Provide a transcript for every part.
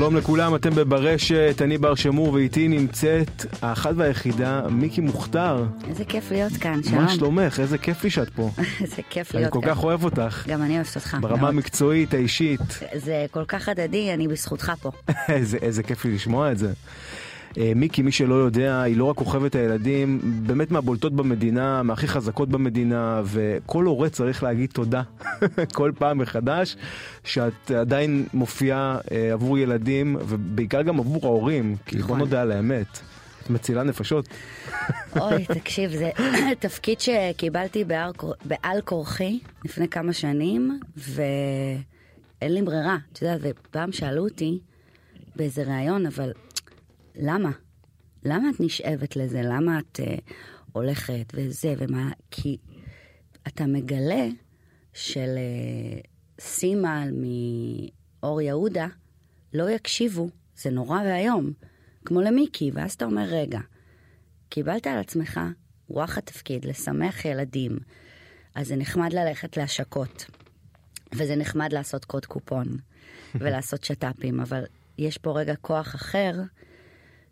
שלום לכולם, אתם בברשת, אני בר שמור ואיתי נמצאת האחת והיחידה, מיקי מוכתר. איזה כיף להיות כאן, שלום. מה שלומך? איזה כיף לי שאת פה. איזה כיף אני להיות כל כאן. כך אוהב אותך. גם אני אוהבת אותך. ברמה. המקצועית, האישית. זה כל כך הדדי, אני בזכותך פה. איזה כיף לי לשמוע את זה. אה, מיקי, מי שלא יודע, היא לא רק כוכבת הילדים, באמת מהבולטות במדינה, מהכי חזקות במדינה, וכל הורה צריך להגיד תודה כל פעם מחדש, שאת עדיין מופיעה אה, עבור ילדים, ובעיקר גם עבור ההורים, כי בוא נכון. נודה על האמת, את מצילה נפשות. אוי, תקשיב, זה תפקיד שקיבלתי בעל, בעל כורחי לפני כמה שנים, ואין לי ברירה. אתה יודע, ופעם שאלו אותי באיזה ראיון, אבל למה? למה את נשאבת לזה? למה את uh, הולכת וזה ומה? כי אתה מגלה של uh, סימל מאור יהודה לא יקשיבו, זה נורא ואיום, כמו למיקי, ואז אתה אומר, רגע, קיבלת על עצמך רוח התפקיד לשמח ילדים, אז זה נחמד ללכת להשקות, וזה נחמד לעשות קוד קופון ולעשות שת"פים, אבל יש פה רגע כוח אחר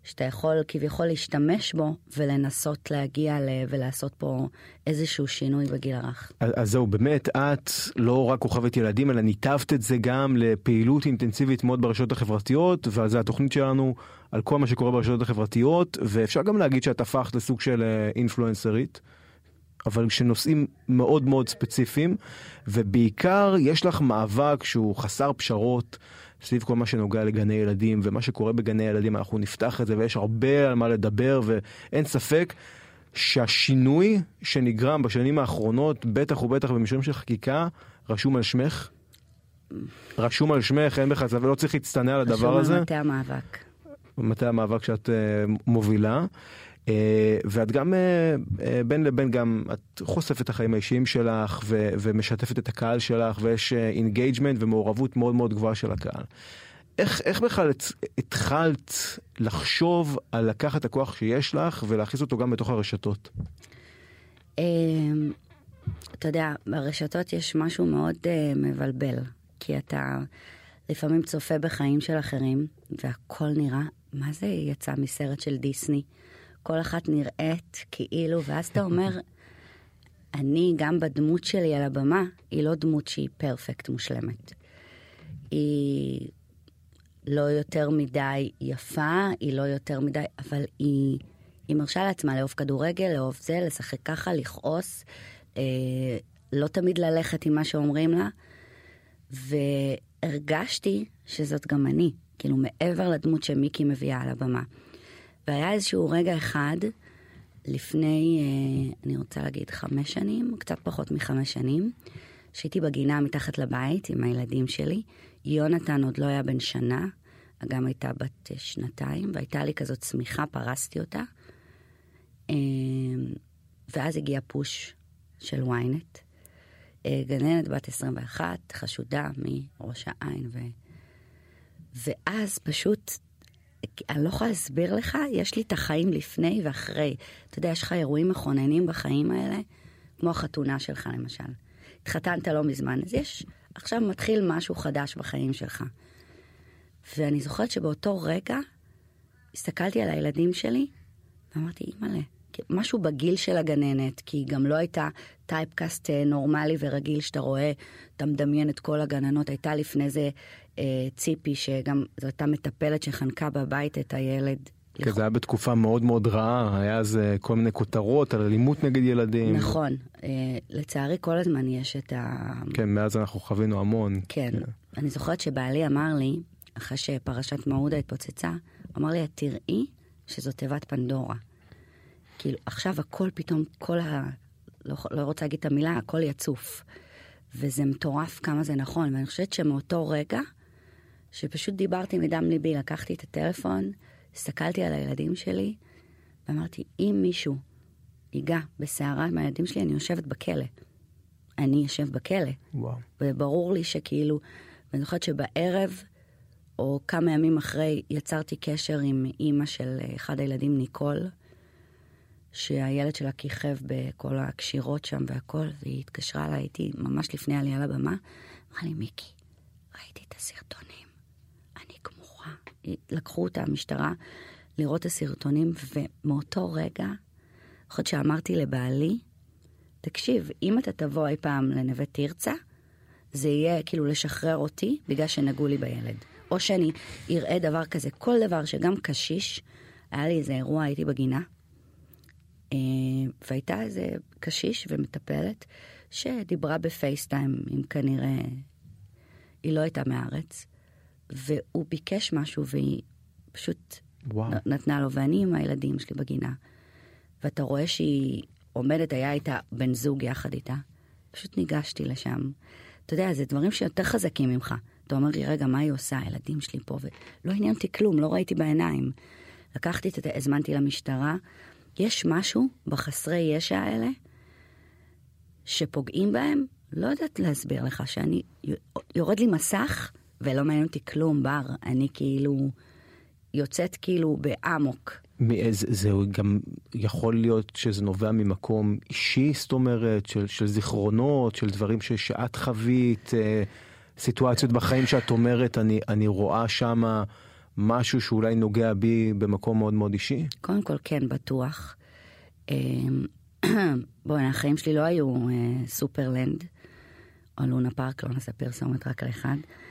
שאתה יכול כביכול להשתמש בו ולנסות להגיע ל... ולעשות פה איזשהו שינוי בגיל הרך. אז אז זהו, באמת, את לא רק כוכבת ילדים, אלא ניתבת את זה גם לפעילות אינטנסיבית מאוד ברשתות החברתיות, ועל זה התוכנית שלנו, על כל מה שקורה ברשתות החברתיות, ואפשר גם להגיד שאת הפכת לסוג של אה, אינפלואנסרית. אבל שנושאים מאוד מאוד ספציפיים, ובעיקר יש לך מאבק שהוא חסר פשרות סביב כל מה שנוגע לגני ילדים, ומה שקורה בגני ילדים, אנחנו נפתח את זה, ויש הרבה על מה לדבר, ואין ספק שהשינוי שנגרם בשנים האחרונות, בטח ובטח במישורים של חקיקה, רשום על שמך. רשום על שמך, אין בכלל, ולא צריך להצטנע על הדבר רשום הזה. על מטה המאבק. מטה המאבק שאת אה, מובילה. אה, ואת גם אה, אה, בין לבין גם את חושפת את החיים האישיים שלך ומשתפת את הקהל שלך ויש engagement ומעורבות מאוד מאוד גבוהה של הקהל. איך, איך בכלל התחלת לחשוב על לקחת הכוח שיש לך ולהכניס אותו גם בתוך הרשתות? אמ, אתה יודע, ברשתות יש משהו מאוד אה, מבלבל, כי אתה לפעמים צופה בחיים של אחרים, והכל נראה, מה זה יצא מסרט של דיסני? כל אחת נראית כאילו, ואז אתה אומר, אני גם בדמות שלי על הבמה, היא לא דמות שהיא פרפקט מושלמת. היא לא יותר מדי יפה, היא לא יותר מדי, אבל היא, היא מרשה לעצמה לאהוב כדורגל, לאהוב זה, לשחק ככה, לכעוס, אה, לא תמיד ללכת עם מה שאומרים לה, והרגשתי שזאת גם אני, כאילו מעבר לדמות שמיקי מביאה על הבמה. והיה איזשהו רגע אחד, לפני, אה, אני רוצה להגיד, חמש שנים, קצת פחות מחמש שנים, שהייתי בגינה מתחת לבית עם הילדים שלי. יונתן עוד לא היה בן שנה, אגם הייתה בת אה, שנתיים, והייתה לי כזאת צמיחה, פרסתי אותה. אה, ואז הגיע פוש של ynet. גננת בת 21, חשודה מראש העין, ו... ואז פשוט, אני לא יכולה להסביר לך, יש לי את החיים לפני ואחרי. אתה יודע, יש לך אירועים מכוננים בחיים האלה, כמו החתונה שלך למשל. התחתנת לא מזמן, אז יש, עכשיו מתחיל משהו חדש בחיים שלך. ואני זוכרת שבאותו רגע הסתכלתי על הילדים שלי ואמרתי, אימא'לה, משהו בגיל של הגננת, כי היא גם לא הייתה טייפקאסט אה, נורמלי ורגיל שאתה רואה, אתה מדמיין את כל הגננות. הייתה לפני זה ציפי, שגם זו הייתה מטפלת שחנקה בבית את הילד. כי זה היה בתקופה מאוד מאוד רעה, היה אז אה, כל מיני כותרות על אלימות נגד ילדים. נכון, אה, לצערי כל הזמן יש את ה... כן, מאז אנחנו חווינו המון. כן, אני זוכרת שבעלי אמר לי, אחרי שפרשת מעודה התפוצצה, אמר לי, את תראי שזו תיבת פנדורה. כאילו, עכשיו הכל פתאום, כל ה... לא, לא רוצה להגיד את המילה, הכל יצוף. וזה מטורף כמה זה נכון, ואני חושבת שמאותו רגע שפשוט דיברתי מדם ליבי, לקחתי את הטלפון, הסתכלתי על הילדים שלי, ואמרתי, אם מישהו ייגע בסערה עם הילדים שלי, אני יושבת בכלא. אני יושב בכלא. וואו. וברור לי שכאילו, ואני זוכרת שבערב, או כמה ימים אחרי, יצרתי קשר עם אימא של אחד הילדים, ניקול, שהילד שלה כיכב בכל הקשירות שם והכל, והיא התקשרה אליי, הייתי ממש לפני העלייה לבמה, אמרה לי, מיקי, ראיתי את הסרטונים. לקחו אותה המשטרה לראות את הסרטונים, ומאותו רגע, אני שאמרתי לבעלי, תקשיב, אם אתה תבוא אי פעם לנווה תרצה, זה יהיה כאילו לשחרר אותי בגלל שנגעו לי בילד. או שאני אראה דבר כזה, כל דבר שגם קשיש, היה לי איזה אירוע, הייתי בגינה, אה, והייתה איזה קשיש ומטפלת שדיברה בפייסטיים עם כנראה, היא לא הייתה מהארץ, והוא ביקש משהו והיא פשוט וואו. נתנה לו, ואני עם הילדים שלי בגינה, ואתה רואה שהיא עומדת, היה איתה בן זוג יחד איתה, פשוט ניגשתי לשם. אתה יודע, זה דברים שיותר חזקים ממך. אתה אומר לי, רגע, מה היא עושה? הילדים שלי פה, ולא עניין אותי כלום, לא ראיתי בעיניים. לקחתי את זה, הזמנתי למשטרה. יש משהו בחסרי ישע האלה שפוגעים בהם, לא יודעת להסביר לך, שאני, יורד לי מסך ולא מעניין אותי כלום, בר. אני כאילו יוצאת כאילו באמוק. מאיזה, זה גם יכול להיות שזה נובע ממקום אישי, זאת אומרת, של, של זיכרונות, של דברים ש, שאת חווית, אה, סיטואציות בחיים שאת אומרת, אני, אני רואה שם משהו שאולי נוגע בי במקום מאוד מאוד אישי? קודם כל, כן, בטוח. אה, בואי, החיים שלי לא היו אה, סופרלנד, או לונה פארק, לא נעשה פרסומת רק על אחד. אה,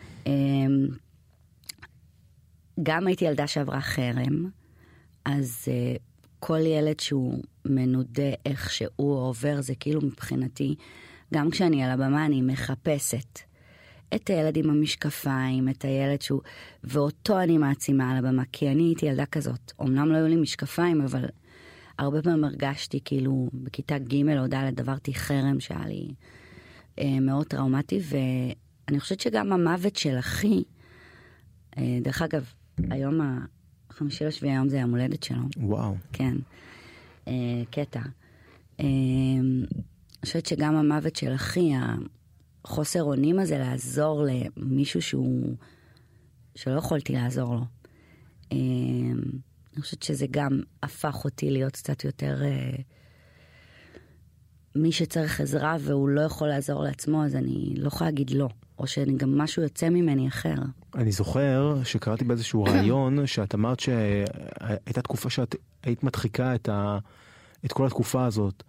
גם הייתי ילדה שעברה חרם. אז uh, כל ילד שהוא מנודה איך שהוא עובר, זה כאילו מבחינתי, גם כשאני על הבמה אני מחפשת את הילד עם המשקפיים, את הילד שהוא... ואותו אני מעצימה על הבמה, כי אני הייתי ילדה כזאת. אמנם לא היו לי משקפיים, אבל הרבה פעמים הרגשתי כאילו בכיתה ג' או ד' עברתי חרם שהיה לי uh, מאוד טראומטי, ואני חושבת שגם המוות של אחי, uh, דרך אגב, היום ה... חמישי לשביעי היום זה יום הולדת שלו. וואו. כן. אה, קטע. אה, אני חושבת שגם המוות של אחי, החוסר אונים הזה לעזור למישהו שהוא... שלא יכולתי לעזור לו. אה, אני חושבת שזה גם הפך אותי להיות קצת יותר... אה, מי שצריך עזרה והוא לא יכול לעזור לעצמו, אז אני לא יכולה להגיד לא. או שגם משהו יוצא ממני אחר. אני זוכר שקראתי באיזשהו ראיון שאת אמרת שהייתה תקופה שאת היית מדחיקה את, ה... את כל התקופה הזאת,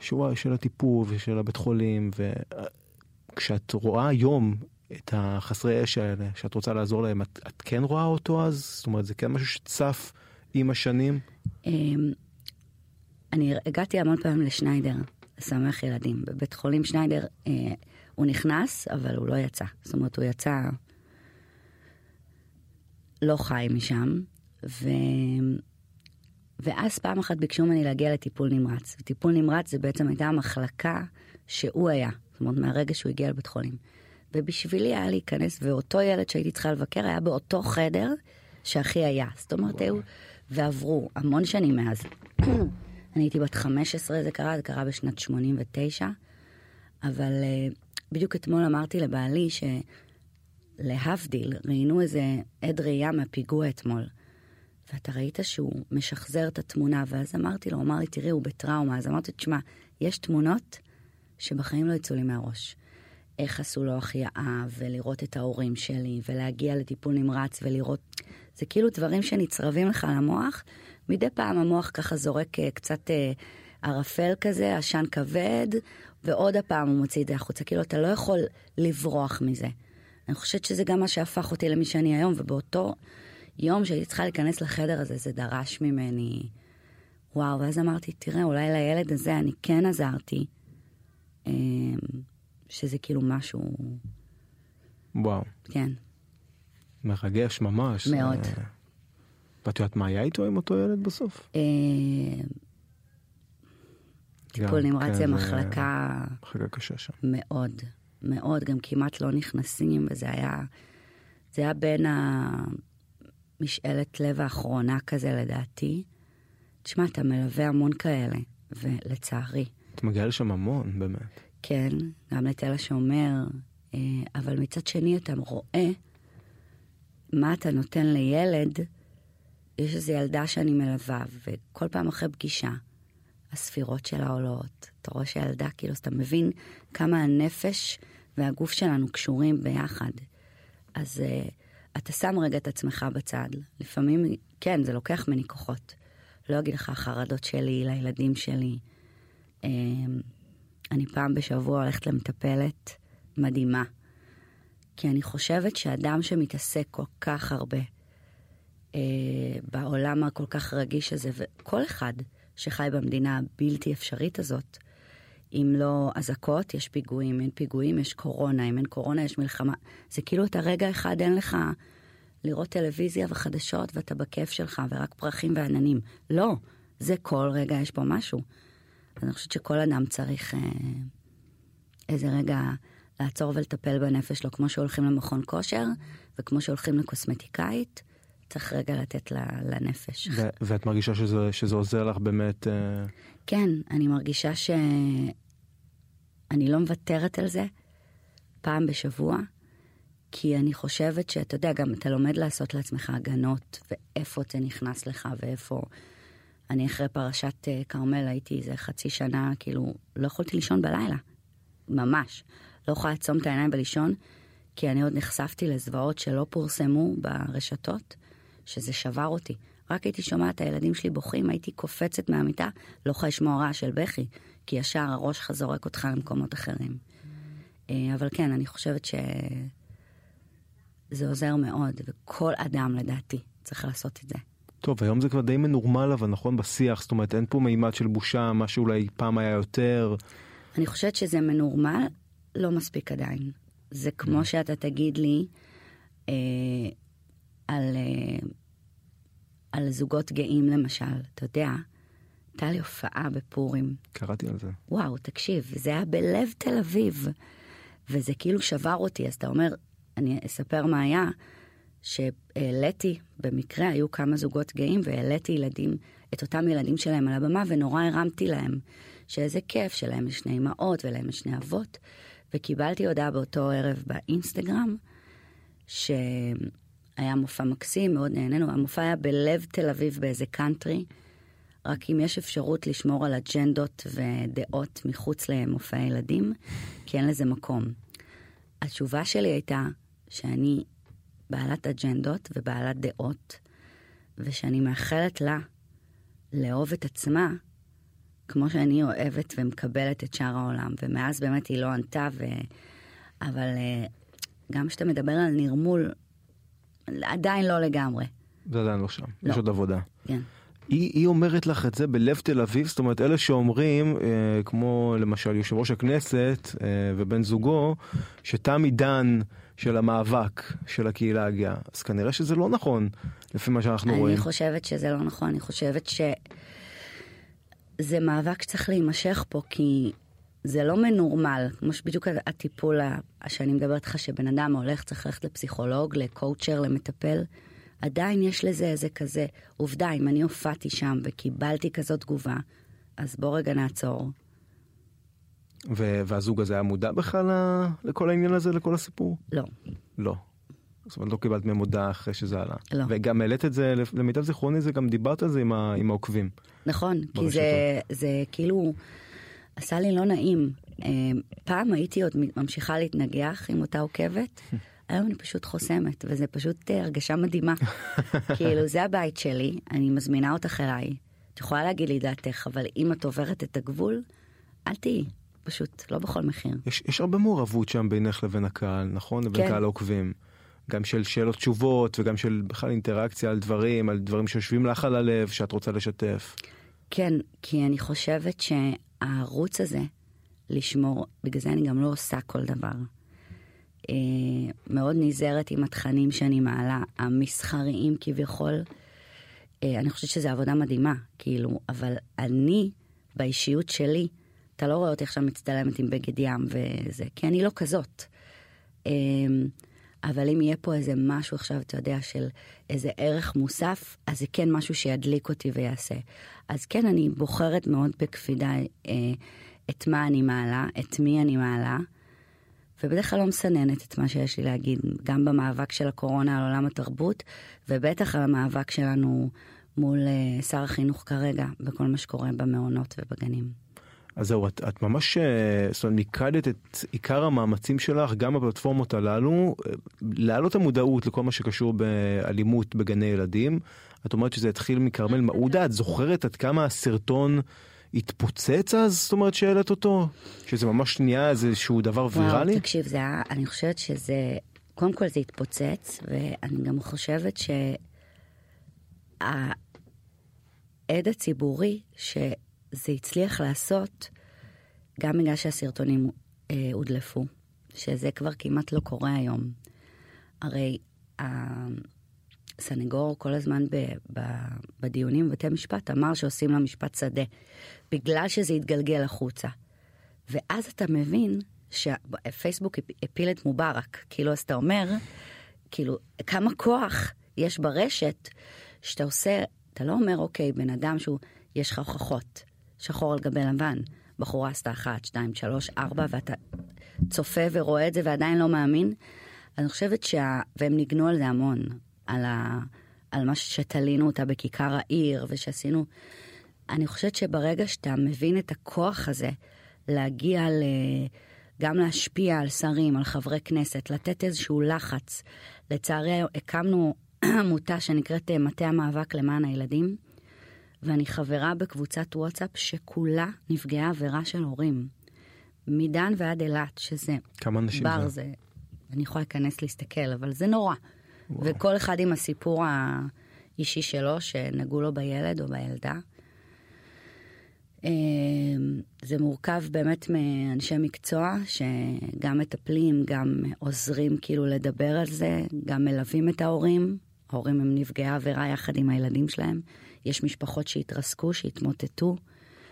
שוואי, של הטיפול ושל הבית חולים, וכשאת רואה היום את החסרי ישע האלה, שאת רוצה לעזור להם, את, את כן רואה אותו אז? זאת אומרת, זה כן משהו שצף עם השנים? אמ, אני הגעתי המון פעמים לשניידר, לשמח ילדים. בבית חולים שניידר, אה, הוא נכנס, אבל הוא לא יצא. זאת אומרת, הוא יצא לא חי משם, ו... ואז פעם אחת ביקשו ממני להגיע לטיפול נמרץ. וטיפול נמרץ זה בעצם הייתה המחלקה שהוא היה, זאת אומרת, מהרגע שהוא הגיע לבית חולים. ובשבילי היה להיכנס, ואותו ילד שהייתי צריכה לבקר היה באותו חדר שאחי היה. זאת אומרת, היו, ועברו המון שנים מאז. אני הייתי בת 15, זה קרה, זה קרה בשנת 89, אבל uh, בדיוק אתמול אמרתי לבעלי שלהבדיל, ראינו איזה עד ראייה מהפיגוע אתמול. ואתה ראית שהוא משחזר את התמונה, ואז אמרתי לו, הוא אמר לי, תראי, הוא בטראומה. אז אמרתי, תשמע, יש תמונות שבחיים לא יצאו לי מהראש. איך עשו לו החייאה, ולראות את ההורים שלי, ולהגיע לטיפול נמרץ, ולראות... זה כאילו דברים שנצרבים לך למוח. מדי פעם המוח ככה זורק אה, קצת אה, ערפל כזה, עשן כבד, ועוד הפעם הוא מוציא את זה החוצה. כאילו, אתה לא יכול לברוח מזה. אני חושבת שזה גם מה שהפך אותי למי שאני היום, ובאותו יום שהייתי צריכה להיכנס לחדר הזה, זה דרש ממני, וואו, ואז אמרתי, תראה, אולי לילד הזה אני כן עזרתי, אמ, שזה כאילו משהו... וואו. כן. מרגש ממש. מאוד. זה... ואת יודעת מה היה איתו עם אותו ילד בסוף? אמ, טיפול נמרץ זה מחלקה... מחלקה קשה שם. מאוד, מאוד, גם כמעט לא נכנסים, וזה היה זה היה בין המשאלת לב האחרונה כזה לדעתי. תשמע, אתה מלווה המון כאלה, ולצערי. את מגיעה לשם המון, באמת. כן, גם לתל השומר, אה, אבל מצד שני אתה רואה מה אתה נותן לילד. יש איזו ילדה שאני מלווה, וכל פעם אחרי פגישה, הספירות שלה עולות. אתה רואה שהילדה, כאילו, אתה מבין כמה הנפש והגוף שלנו קשורים ביחד. אז uh, אתה שם רגע את עצמך בצד. לפעמים, כן, זה לוקח ממני כוחות. לא אגיד לך החרדות שלי לילדים שלי. Uh, אני פעם בשבוע הולכת למטפלת מדהימה. כי אני חושבת שאדם שמתעסק כל כך הרבה אה, בעולם הכל כך רגיש הזה, וכל אחד שחי במדינה הבלתי אפשרית הזאת, אם לא אזעקות, יש פיגועים, אין פיגועים, יש קורונה, אם אין קורונה, יש מלחמה. זה כאילו את הרגע אחד אין לך לראות טלוויזיה וחדשות ואתה בכיף שלך ורק פרחים ועננים. לא, זה כל רגע יש פה משהו. אני חושבת שכל אדם צריך אה, איזה רגע לעצור ולטפל בנפש שלו, כמו שהולכים למכון כושר וכמו שהולכים לקוסמטיקאית. צריך רגע לתת לנפש. ו- ואת מרגישה שזה, שזה עוזר לך באמת? Uh... כן, אני מרגישה שאני לא מוותרת על זה פעם בשבוע, כי אני חושבת שאתה יודע, גם אתה לומד לעשות לעצמך הגנות, ואיפה זה נכנס לך ואיפה... אני אחרי פרשת אה, כרמל הייתי איזה חצי שנה, כאילו, לא יכולתי לישון בלילה. ממש. לא יכולה לעצום את העיניים ולישון, כי אני עוד נחשפתי לזוועות שלא פורסמו ברשתות, שזה שבר אותי. רק הייתי שומעת את הילדים שלי בוכים, הייתי קופצת מהמיטה, לא יכולה לשמוע רעש של בכי, כי ישר הראש שלך זורק אותך למקומות אחרים. אה, אבל כן, אני חושבת שזה עוזר מאוד, וכל אדם לדעתי צריך לעשות את זה. טוב, היום זה כבר די מנורמל, אבל נכון בשיח, זאת אומרת, אין פה מימד של בושה, מה שאולי פעם היה יותר. אני חושבת שזה מנורמל, לא מספיק עדיין. זה כמו mm. שאתה תגיד לי אה, על, אה, על זוגות גאים למשל, אתה יודע, הייתה לי הופעה בפורים. קראתי על זה. וואו, תקשיב, זה היה בלב תל אביב, וזה כאילו שבר אותי, אז אתה אומר, אני אספר מה היה, שהעליתי, במקרה היו כמה זוגות גאים, והעליתי ילדים, את אותם ילדים שלהם על הבמה, ונורא הרמתי להם, שאיזה כיף שלהם יש שני אמהות ולהם יש שני אבות. וקיבלתי הודעה באותו ערב באינסטגרם, שהיה מופע מקסים, מאוד נהנינו. המופע היה בלב תל אביב באיזה קאנטרי, רק אם יש אפשרות לשמור על אג'נדות ודעות מחוץ למופעי ילדים, כי אין לזה מקום. התשובה שלי הייתה שאני בעלת אג'נדות ובעלת דעות, ושאני מאחלת לה לאהוב את עצמה כמו שאני אוהבת ומקבלת את שאר העולם. ומאז באמת היא לא ענתה, ו... אבל אה, גם כשאתה מדבר על נרמול, עדיין לא לגמרי. זה עדיין לא שם, לא. יש עוד עבודה. כן. היא, היא אומרת לך את זה בלב תל אביב, זאת אומרת אלה שאומרים, אה, כמו למשל יושב ראש הכנסת אה, ובן זוגו, שתם עידן של המאבק של הקהילה הגאה, אז כנראה שזה לא נכון, לפי מה שאנחנו אני רואים. אני חושבת שזה לא נכון, אני חושבת ש... זה מאבק שצריך להימשך פה, כי זה לא מנורמל, כמו שבדיוק הטיפול שאני מדברת לך, שבן אדם הולך, צריך ללכת לפסיכולוג, לקואוצ'ר, למטפל, עדיין יש לזה איזה כזה, עובדה, אם אני הופעתי שם וקיבלתי כזאת תגובה, אז בוא רגע נעצור. והזוג הזה היה מודע בכלל לכל העניין הזה, לכל הסיפור? לא. לא. זאת אומרת, לא קיבלת מהם הודעה אחרי שזה עלה. לא. וגם העלית את זה, למיטב זיכרוני, זה גם דיברת על זה עם, ה, עם העוקבים. נכון, כי זה, זה כאילו עשה לי לא נעים. אה, פעם הייתי עוד ממשיכה להתנגח עם אותה עוקבת, היום אני פשוט חוסמת, וזה פשוט אה, הרגשה מדהימה. כאילו, זה הבית שלי, אני מזמינה אותך אליי. את יכולה להגיד לי דעתך, אבל אם את עוברת את הגבול, אל תהיי. פשוט, לא בכל מחיר. יש, יש הרבה מעורבות שם בינך לבין הקהל, נכון? לבין כן. קהל העוקבים. גם של שאלות תשובות וגם של בכלל אינטראקציה על דברים, על דברים שיושבים לך על הלב שאת רוצה לשתף. כן, כי אני חושבת שהערוץ הזה, לשמור, בגלל זה אני גם לא עושה כל דבר. אה, מאוד נזהרת עם התכנים שאני מעלה, המסחריים כביכול. אה, אני חושבת שזו עבודה מדהימה, כאילו, אבל אני, באישיות שלי, אתה לא רואה אותי עכשיו מצטלמת עם בגד ים וזה, כי אני לא כזאת. אבל אם יהיה פה איזה משהו עכשיו, אתה יודע, של איזה ערך מוסף, אז זה כן משהו שידליק אותי ויעשה. אז כן, אני בוחרת מאוד בקפידה אה, את מה אני מעלה, את מי אני מעלה, ובדרך כלל לא מסננת את מה שיש לי להגיד, גם במאבק של הקורונה על עולם התרבות, ובטח על המאבק שלנו מול אה, שר החינוך כרגע, בכל מה שקורה במעונות ובגנים. אז זהו, את, את ממש, אה, זאת אומרת, מיקדת את עיקר המאמצים שלך, גם בפלטפורמות הללו, אה, להעלות המודעות לכל מה שקשור באלימות בגני ילדים. את אומרת שזה התחיל מכרמל מעודה, את זוכרת עד כמה הסרטון התפוצץ אז? זאת אומרת שהעלית אותו? שזה ממש נהיה איזשהו דבר ויראלי? וואו, תקשיב, זה היה, אני חושבת שזה, קודם כל זה התפוצץ, ואני גם חושבת שהעד הציבורי, ש... זה הצליח לעשות גם בגלל שהסרטונים אה, הודלפו, שזה כבר כמעט לא קורה היום. הרי הסנגור כל הזמן ב, ב, בדיונים בבתי משפט אמר שעושים לה משפט שדה, בגלל שזה התגלגל החוצה. ואז אתה מבין שפייסבוק הפיל את מובארק, כאילו אז אתה אומר, כאילו, כמה כוח יש ברשת שאתה עושה, אתה לא אומר, אוקיי, בן אדם שהוא, יש לך הוכחות. שחור על גבי לבן. בחורה עשתה אחת, שתיים, שלוש, ארבע, ואתה צופה ורואה את זה ועדיין לא מאמין. אני חושבת שה... והם ניגנו על זה המון, על, ה... על מה שתלינו אותה בכיכר העיר ושעשינו. אני חושבת שברגע שאתה מבין את הכוח הזה להגיע ל... גם להשפיע על שרים, על חברי כנסת, לתת איזשהו לחץ. לצערי הקמנו עמותה שנקראת מטה המאבק למען הילדים. ואני חברה בקבוצת וואטסאפ שכולה נפגעה עבירה של הורים. מדן ועד אילת, שזה... כמה אנשים בר זה? זה? אני יכולה להיכנס להסתכל, אבל זה נורא. וואו. וכל אחד עם הסיפור האישי שלו, שנגעו לו בילד או בילדה. אמ, זה מורכב באמת מאנשי מקצוע שגם מטפלים, גם עוזרים כאילו לדבר על זה, גם מלווים את ההורים. ההורים הם נפגעי עבירה יחד עם הילדים שלהם. יש משפחות שהתרסקו, שהתמוטטו.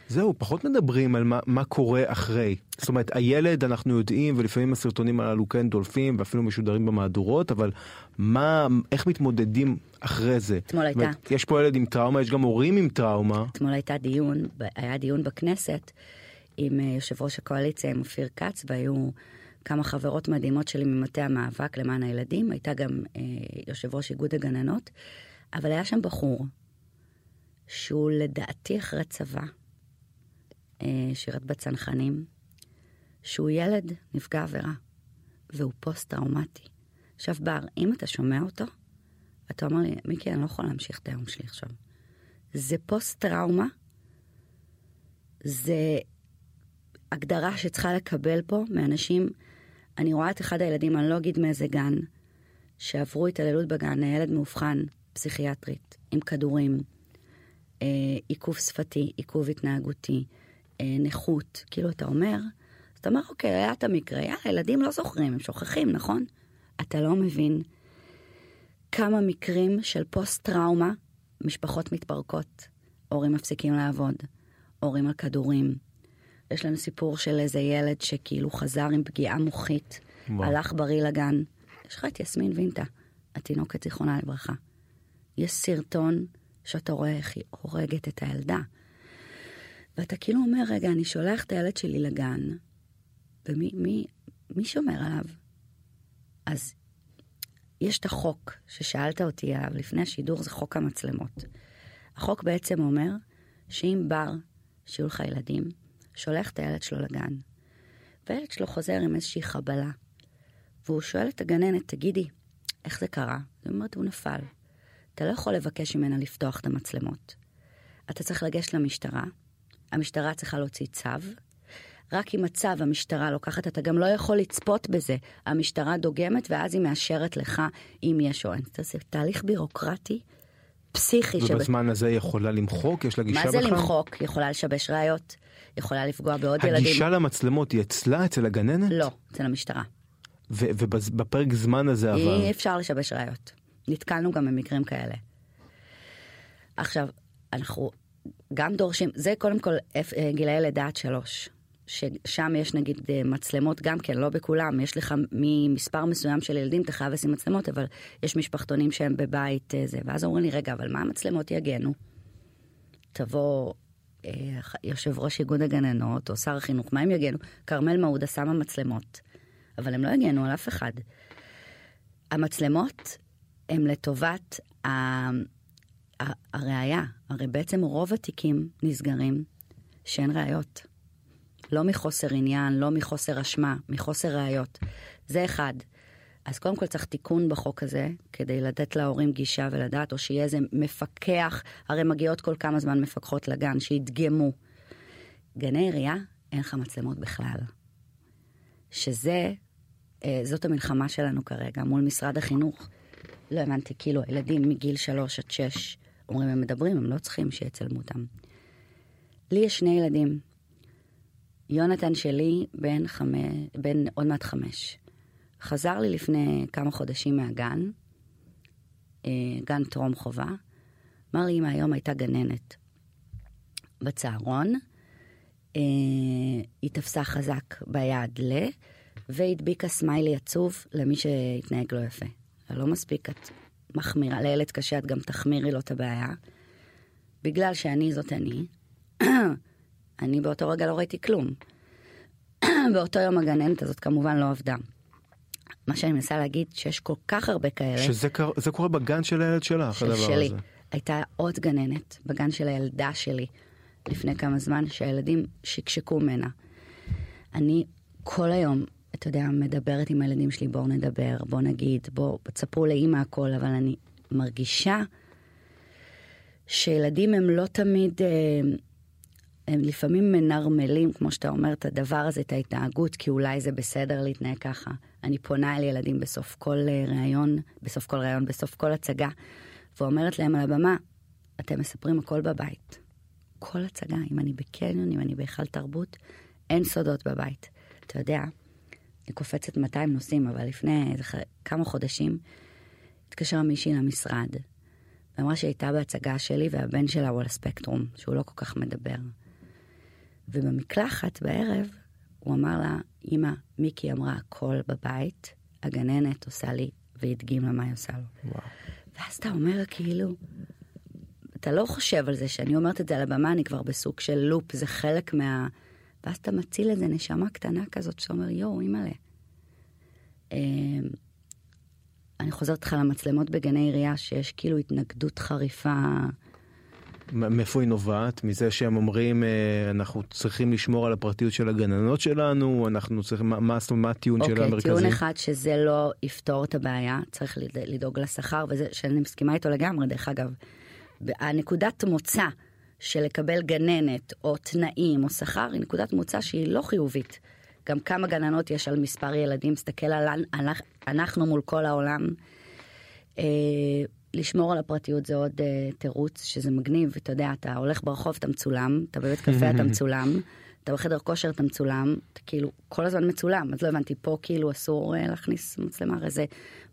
זהו, פחות מדברים על מה, מה קורה אחרי. זאת אומרת, הילד, אנחנו יודעים, ולפעמים הסרטונים הללו כן דולפים, ואפילו משודרים במהדורות, אבל מה, איך מתמודדים אחרי זה? אתמול הייתה. אומרת, יש פה ילד עם טראומה, יש גם הורים עם טראומה. אתמול הייתה דיון, היה דיון בכנסת עם אה, יושב ראש הקואליציה, עם אופיר כץ, והיו כמה חברות מדהימות שלי ממטה המאבק למען הילדים, הייתה גם אה, יושב ראש איגוד הגננות, אבל היה שם בחור שהוא לדעתי אחרי צבא, אה, שירת בצנחנים, שהוא ילד נפגע עבירה, והוא פוסט-טראומטי. עכשיו, בר, אם אתה שומע אותו, אתה אומר לי, מיקי, אני לא יכול להמשיך את היום שלי עכשיו. זה פוסט-טראומה, זה הגדרה שצריכה לקבל פה מאנשים. אני רואה את אחד הילדים, אני לא אגיד מאיזה גן, שעברו התעללות בגן, הילד מאובחן פסיכיאטרית, עם כדורים, אה, עיכוב שפתי, עיכוב התנהגותי, אה, נכות, כאילו אתה אומר, אז אתה אומר, אוקיי, היה את המקרה, יאללה, ילדים לא זוכרים, הם שוכחים, נכון? אתה לא מבין כמה מקרים של פוסט-טראומה, משפחות מתפרקות, הורים מפסיקים לעבוד, הורים על כדורים. יש לנו סיפור של איזה ילד שכאילו חזר עם פגיעה מוחית, וואו. הלך בריא לגן. יש לך את יסמין וינטה, התינוקת זיכרונה לברכה. יש סרטון שאתה רואה איך היא הורגת את הילדה. ואתה כאילו אומר, רגע, אני שולח את הילד שלי לגן, ומי מי, מי שומר עליו? אז יש את החוק ששאלת אותי עליו לפני השידור, זה חוק המצלמות. החוק בעצם אומר שאם בר, שיהיו לך ילדים, שולח את הילד שלו לגן, והילד שלו חוזר עם איזושהי חבלה, והוא שואל את הגננת, תגידי, איך זה קרה? היא אומרת, הוא נפל. אתה לא יכול לבקש ממנה לפתוח את המצלמות. אתה צריך לגשת למשטרה, המשטרה צריכה להוציא צו, רק עם הצו המשטרה לוקחת, אתה גם לא יכול לצפות בזה. המשטרה דוגמת ואז היא מאשרת לך אם יש או אין. זה תהליך בירוקרטי פסיכי. ובזמן שב... הזה יכולה למחוק? יש לה גישה בכלל? מה זה למחוק? היא יכולה לשבש ראיות, יכולה לפגוע בעוד הגישה ילדים. הגישה למצלמות היא אצלה, אצל הגננת? לא, אצל המשטרה. ובפרק זמן הזה אבל... אי אפשר לשבש ראיות. נתקלנו גם במקרים כאלה. עכשיו, אנחנו גם דורשים, זה קודם כל אה, גילאי לידה עד שלוש. ששם יש נגיד אה, מצלמות גם כן, לא בכולם, יש לך ממספר מסוים של ילדים, אתה חייב לשים מצלמות, אבל יש משפחתונים שהם בבית אה, זה, ואז אומרים לי, רגע, אבל מה המצלמות יגנו? תבוא אה, יושב ראש איגוד הגננות או שר החינוך, מה הם יגנו? כרמל מעודה שמה מצלמות, אבל הם לא יגנו על אף אחד. המצלמות הם לטובת ה... הראייה, הרי בעצם רוב התיקים נסגרים שאין ראיות. לא מחוסר עניין, לא מחוסר אשמה, מחוסר ראיות. זה אחד. אז קודם כל צריך תיקון בחוק הזה, כדי לתת להורים גישה ולדעת, או שיהיה איזה מפקח, הרי מגיעות כל כמה זמן מפקחות לגן, שידגמו. גני עירייה, אין לך מצלמות בכלל. שזה, אה, זאת המלחמה שלנו כרגע מול משרד החינוך. לא הבנתי, כאילו, הילדים מגיל שלוש עד שש, אומרים, הם מדברים, הם לא צריכים שיצלמו אותם. לי יש שני ילדים. יונתן שלי בן, חמי, בן עוד מעט חמש. חזר לי לפני כמה חודשים מהגן, אה, גן טרום חובה. אמר לי, אמא, היום הייתה גננת בצהרון. אה, היא תפסה חזק ביד ל... והדביקה סמיילי עצוב למי שהתנהג לא יפה. לא מספיק, את מחמירה, לילד קשה את גם תחמירי לו את הבעיה. בגלל שאני זאת אני, אני באותו רגע לא ראיתי כלום. באותו יום הגננת הזאת כמובן לא עבדה. מה שאני מנסה להגיד, שיש כל כך הרבה כאלה. שזה קר... קורה בגן של הילד שלך, הדבר שלי. הזה. הייתה עוד גננת בגן של הילדה שלי לפני כמה זמן, שהילדים שקשקו ממנה. אני כל היום, אתה יודע, מדברת עם הילדים שלי, בואו נדבר, בואו נגיד, בואו, תספרו לאימא הכל, אבל אני מרגישה שילדים הם לא תמיד... אה, הם לפעמים מנרמלים, כמו שאתה אומר, את הדבר הזה, את ההתנהגות, כי אולי זה בסדר להתנהג ככה. אני פונה אל ילדים בסוף כל אה, ראיון, בסוף כל ראיון, בסוף כל הצגה, ואומרת להם על הבמה, אתם מספרים הכל בבית. כל הצגה, אם אני בקניון, אם אני בהיכל תרבות, אין סודות בבית. אתה יודע, אני קופצת 200 נושאים, אבל לפני כמה חודשים התקשרה מישהי למשרד, ואמרה שהייתה בהצגה שלי והבן שלה הוא על הספקטרום, שהוא לא כל כך מדבר. ובמקלחת בערב הוא אמר לה, אמא, מיקי אמרה הכל בבית, הגננת עושה לי, והדגים לה מה היא עושה לו. וואו. ואז אתה אומר כאילו, אתה לא חושב על זה שאני אומרת את זה על הבמה, אני כבר בסוג של לופ, זה חלק מה... ואז אתה מציל איזה נשמה קטנה כזאת שאתה אומר, יואו, אימא'לה. אמ, אני חוזרת לך למצלמות בגני עירייה, שיש כאילו התנגדות חריפה. מאיפה היא נובעת? מזה שהם אומרים אה, אנחנו צריכים לשמור על הפרטיות של הגננות שלנו, אנחנו צריכים, מה, מה הטיעון okay, של המרכזי? אוקיי, טיעון אחד שזה לא יפתור את הבעיה, צריך לדאוג לשכר, וזה שאני מסכימה איתו לגמרי, דרך אגב. הנקודת מוצא של לקבל גננת או תנאים או שכר היא נקודת מוצא שהיא לא חיובית. גם כמה גננות יש על מספר ילדים, מסתכל על אנחנו מול כל העולם. אה, לשמור על הפרטיות זה עוד uh, תירוץ שזה מגניב, אתה יודע, אתה הולך ברחוב, אתה מצולם, אתה בבית קפה, אתה מצולם, אתה בחדר כושר, אתה מצולם, אתה כאילו כל הזמן מצולם, אז לא הבנתי, פה כאילו אסור uh, להכניס מצלמה, הרי זה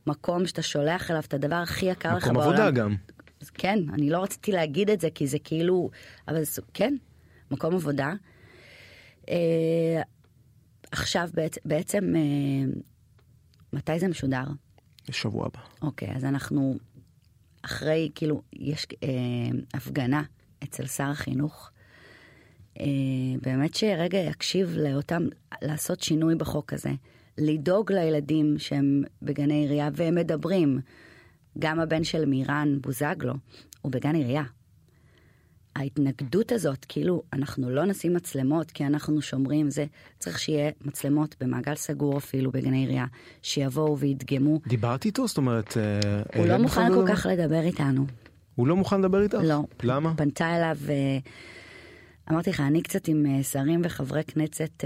מקום שאתה שולח אליו את הדבר הכי יקר לך בעולם. מקום עבודה גם. כן, אני לא רציתי להגיד את זה, כי זה כאילו, אבל זה, כן, מקום עבודה. Uh, עכשיו בעצם, בעצם uh, מתי זה משודר? שבוע הבא. אוקיי, אז אנחנו אחרי, כאילו, יש אה, הפגנה אצל שר החינוך, אה, באמת שרגע יקשיב לאותם, לעשות שינוי בחוק הזה, לדאוג לילדים שהם בגני עירייה והם מדברים. גם הבן של מירן בוזגלו הוא בגן עירייה. ההתנגדות הזאת, כאילו אנחנו לא נשים מצלמות כי אנחנו שומרים זה, צריך שיהיה מצלמות במעגל סגור אפילו בגני עירייה, שיבואו וידגמו. דיברתי איתו? זאת אומרת... אה, הוא לא מוכן כל כך לדבר איתנו. הוא לא מוכן לדבר איתך? לא. למה? פנתה אליו, אה, אמרתי לך, אני קצת עם אה, שרים וחברי כנסת,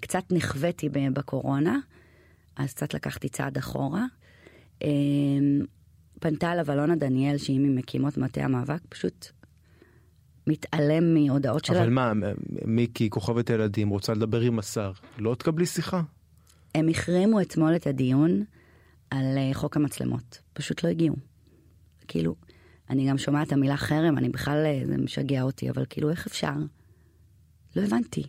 קצת נכוויתי בקורונה, אז קצת לקחתי צעד אחורה. פנתה אליו אלונה דניאל, שהיא ממקימות מטה המאבק, פשוט מתעלם מהודעות שלה. אבל מה, מיקי, כוכבת הילדים, רוצה לדבר עם השר, לא תקבלי שיחה? הם החרימו אתמול את הדיון על אה, חוק המצלמות, פשוט לא הגיעו. כאילו, אני גם שומעת את המילה חרם, אני בכלל, אה, זה משגע אותי, אבל כאילו, איך אפשר לא הבנתי.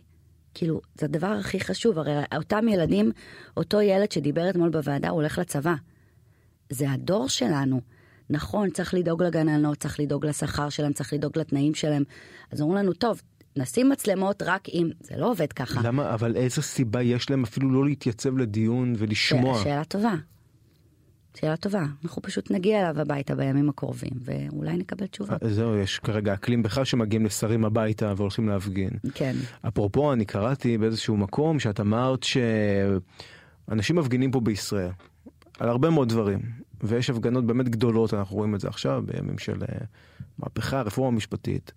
כאילו, זה הדבר הכי חשוב, הרי אותם ילדים, אותו ילד שדיבר אתמול בוועדה, הוא הולך לצבא. זה הדור שלנו. נכון, צריך לדאוג לגננות, צריך לדאוג לשכר שלהם, צריך לדאוג לתנאים שלהם. אז אמרו לנו, טוב, נשים מצלמות רק אם... זה לא עובד ככה. למה, אבל איזה סיבה יש להם אפילו לא להתייצב לדיון ולשמוע? שאלה טובה. שאלה טובה. אנחנו פשוט נגיע אליו הביתה בימים הקרובים, ואולי נקבל תשובה. אה, זהו, יש כרגע אקלים בכלל שמגיעים לשרים הביתה והולכים להפגין. כן. אפרופו, אני קראתי באיזשהו מקום שאת אמרת שאנשים מפגינים פה בישראל על הרבה מאוד דברים, ויש הפגנות באמת גדולות, אנחנו רואים את זה עכשיו בימים של אה, מהפכה, רפורמה משפטית.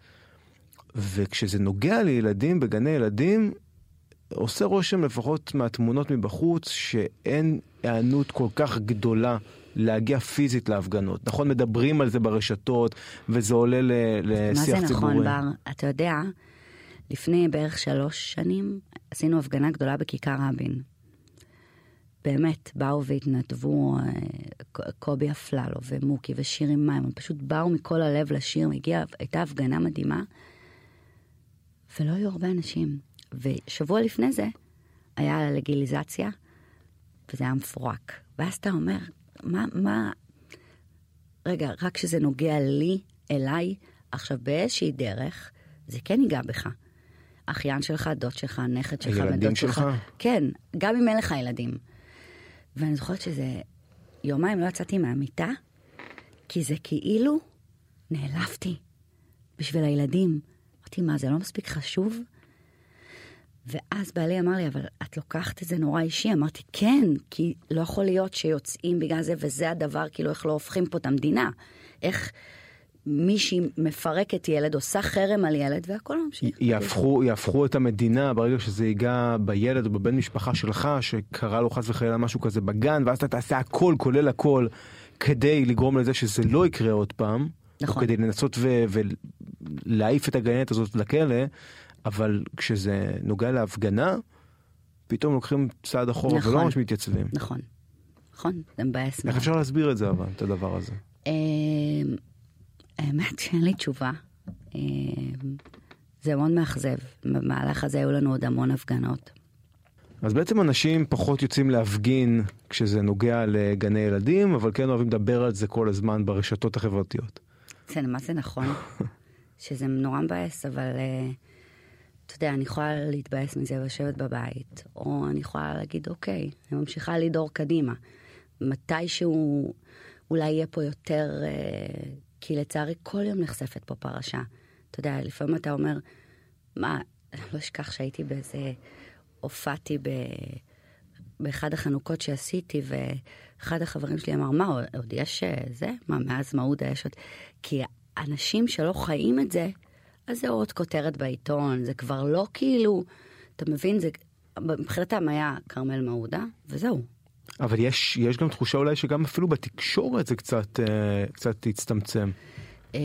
וכשזה נוגע לילדים בגני ילדים, עושה רושם לפחות מהתמונות מבחוץ שאין היענות כל כך גדולה להגיע פיזית להפגנות. נכון, מדברים על זה ברשתות, וזה עולה לשיח ציבורי. מה זה נכון, בר? אתה יודע, לפני בערך שלוש שנים עשינו הפגנה גדולה בכיכר רבין. באמת, באו והתנדבו אה, קובי אפללו ומוקי ושירי מים, הם פשוט באו מכל הלב לשיר, הגיעה, הייתה הפגנה מדהימה, ולא היו הרבה אנשים. ושבוע לפני זה היה לגיליזציה, וזה היה מפורק. ואז אתה אומר, מה, מה, רגע, רק כשזה נוגע לי, אליי, עכשיו באיזושהי דרך, זה כן ייגע בך. אחיין שלך, דוד שלך, נכד שלך, הילדים שלך? שלך. כן, גם אם אין לך ילדים. ואני זוכרת שזה, יומיים לא יצאתי מהמיטה, כי זה כאילו נעלבתי בשביל הילדים. אמרתי, מה, זה לא מספיק חשוב? ואז בעלי אמר לי, אבל את לוקחת את זה נורא אישי. אמרתי, כן, כי לא יכול להיות שיוצאים בגלל זה, וזה הדבר, כאילו, איך לא הופכים פה את המדינה. איך מישהי מפרקת ילד, עושה חרם על ילד, והכל ממשיך. יהפכו, יהפכו את המדינה ברגע שזה ייגע בילד או בבן משפחה שלך, שקרה לו חס וחלילה משהו כזה בגן, ואז אתה תעשה הכל, כולל הכל, כדי לגרום לזה שזה לא יקרה עוד פעם. נכון. כדי לנסות ולהעיף את הגננת הזאת לכלא, אבל כשזה נוגע להפגנה, פתאום לוקחים צעד אחורה נכון, ולא ממש מתייצבים. נכון, נכון, זה מבאס מאוד. איך אפשר להסביר את זה אבל, את הדבר הזה? אמ, האמת שאין לי תשובה. אמ, זה מאוד מאכזב. במהלך הזה היו לנו עוד המון הפגנות. אז בעצם אנשים פחות יוצאים להפגין כשזה נוגע לגני ילדים, אבל כן אוהבים לדבר על זה כל הזמן ברשתות החברתיות. זה מה זה נכון, שזה נורא מבאס, אבל uh, אתה יודע, אני יכולה להתבאס מזה ולשבת בבית, או אני יכולה להגיד, אוקיי, אני ממשיכה לדור קדימה. מתישהו אולי יהיה פה יותר, uh, כי לצערי כל יום נחשפת פה פרשה. אתה יודע, לפעמים אתה אומר, מה, לא אשכח שהייתי באיזה, הופעתי ב... באחד החנוכות שעשיתי, ואחד החברים שלי אמר, מה, עוד יש אה, זה? מה, מאז מעודה יש עוד... כי אנשים שלא חיים את זה, אז זה עוד כותרת בעיתון, זה כבר לא כאילו, אתה מבין, זה, מבחינתם היה כרמל מעודה, וזהו. אבל יש, יש גם תחושה אולי שגם אפילו בתקשורת זה קצת, אה, קצת הצטמצם. אה,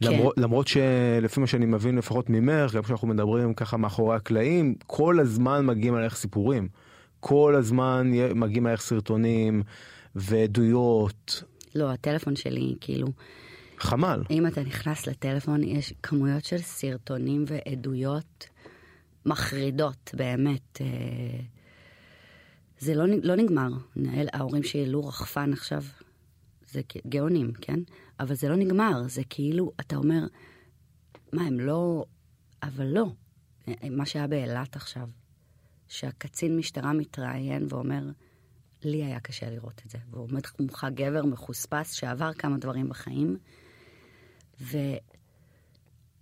למרות, כן. למרות שלפי מה שאני מבין לפחות ממך, גם כשאנחנו מדברים ככה מאחורי הקלעים, כל הזמן מגיעים עליך סיפורים. כל הזמן מגיעים עליך סרטונים ועדויות. לא, הטלפון שלי כאילו... חמ"ל. אם אתה נכנס לטלפון, יש כמויות של סרטונים ועדויות מחרידות, באמת. זה לא, לא נגמר. ההורים שלי העלו רחפן עכשיו, זה גאונים, כן? אבל זה לא נגמר, זה כאילו, אתה אומר, מה, הם לא... אבל לא. מה שהיה באילת עכשיו, שהקצין משטרה מתראיין ואומר, לי היה קשה לראות את זה. והוא עומד מולך גבר מחוספס שעבר כמה דברים בחיים,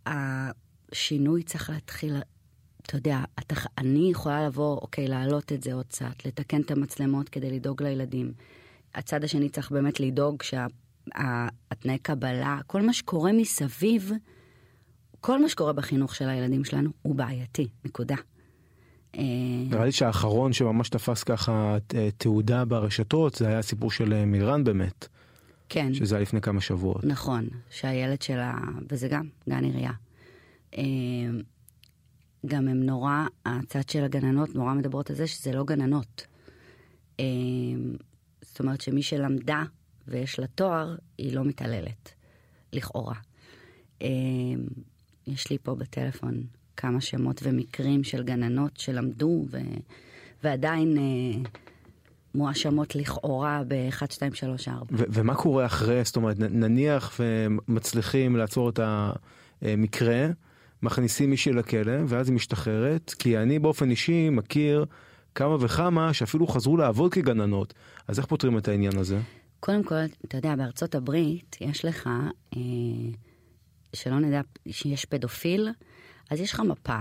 והשינוי צריך להתחיל, אתה יודע, אתה, אני יכולה לבוא, אוקיי, להעלות את זה עוד קצת, לתקן את המצלמות כדי לדאוג לילדים. הצד השני צריך באמת לדאוג שהתנאי קבלה, כל מה שקורה מסביב, כל מה שקורה בחינוך של הילדים שלנו הוא בעייתי, נקודה. אה, נראה לי שהאחרון שממש תפס ככה אה, תעודה ברשתות זה היה הסיפור של אה, מירן באמת. כן. שזה היה לפני כמה שבועות. נכון, שהילד שלה, וזה גם גן עירייה. גם הם נורא, הצד של הגננות נורא מדברות על זה שזה לא גננות. זאת אומרת שמי שלמדה ויש לה תואר, היא לא מתעללת, לכאורה. יש לי פה בטלפון כמה שמות ומקרים של גננות שלמדו ו... ועדיין אה, מואשמות לכאורה ב-1, 2, 3, 4. ו- ומה קורה אחרי, זאת אומרת, נניח ומצליחים לעצור את המקרה, מכניסים מישהי לכלא, ואז היא משתחררת, כי אני באופן אישי מכיר כמה וכמה שאפילו חזרו לעבוד כגננות, אז איך פותרים את העניין הזה? קודם כל, אתה יודע, בארצות הברית יש לך, אה, שלא נדע שיש פדופיל, אז יש לך מפה.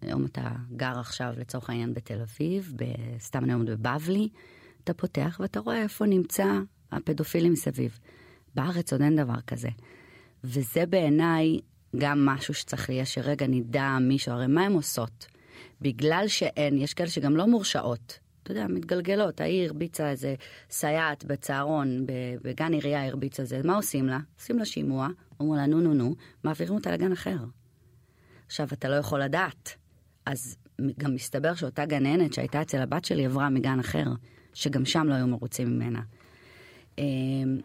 היום אתה גר עכשיו לצורך העניין בתל אביב, סתם אני אומרת בבבלי, אתה פותח ואתה רואה איפה נמצא הפדופילים מסביב. בארץ עוד אין דבר כזה. וזה בעיניי גם משהו שצריך להיות שרגע נדע מישהו, הרי מה הן עושות? בגלל שאין, יש כאלה שגם לא מורשעות. אתה יודע, מתגלגלות, העיר הרביצה איזה סייעת בצהרון, בגן עירייה הרביצה זה, מה עושים לה? עושים לה שימוע, אומרים לה נו נו נו, מעבירים אותה לגן אחר. עכשיו, אתה לא יכול לדעת. אז גם מסתבר שאותה גננת שהייתה אצל הבת שלי עברה מגן אחר, שגם שם לא היו מרוצים ממנה. אמ,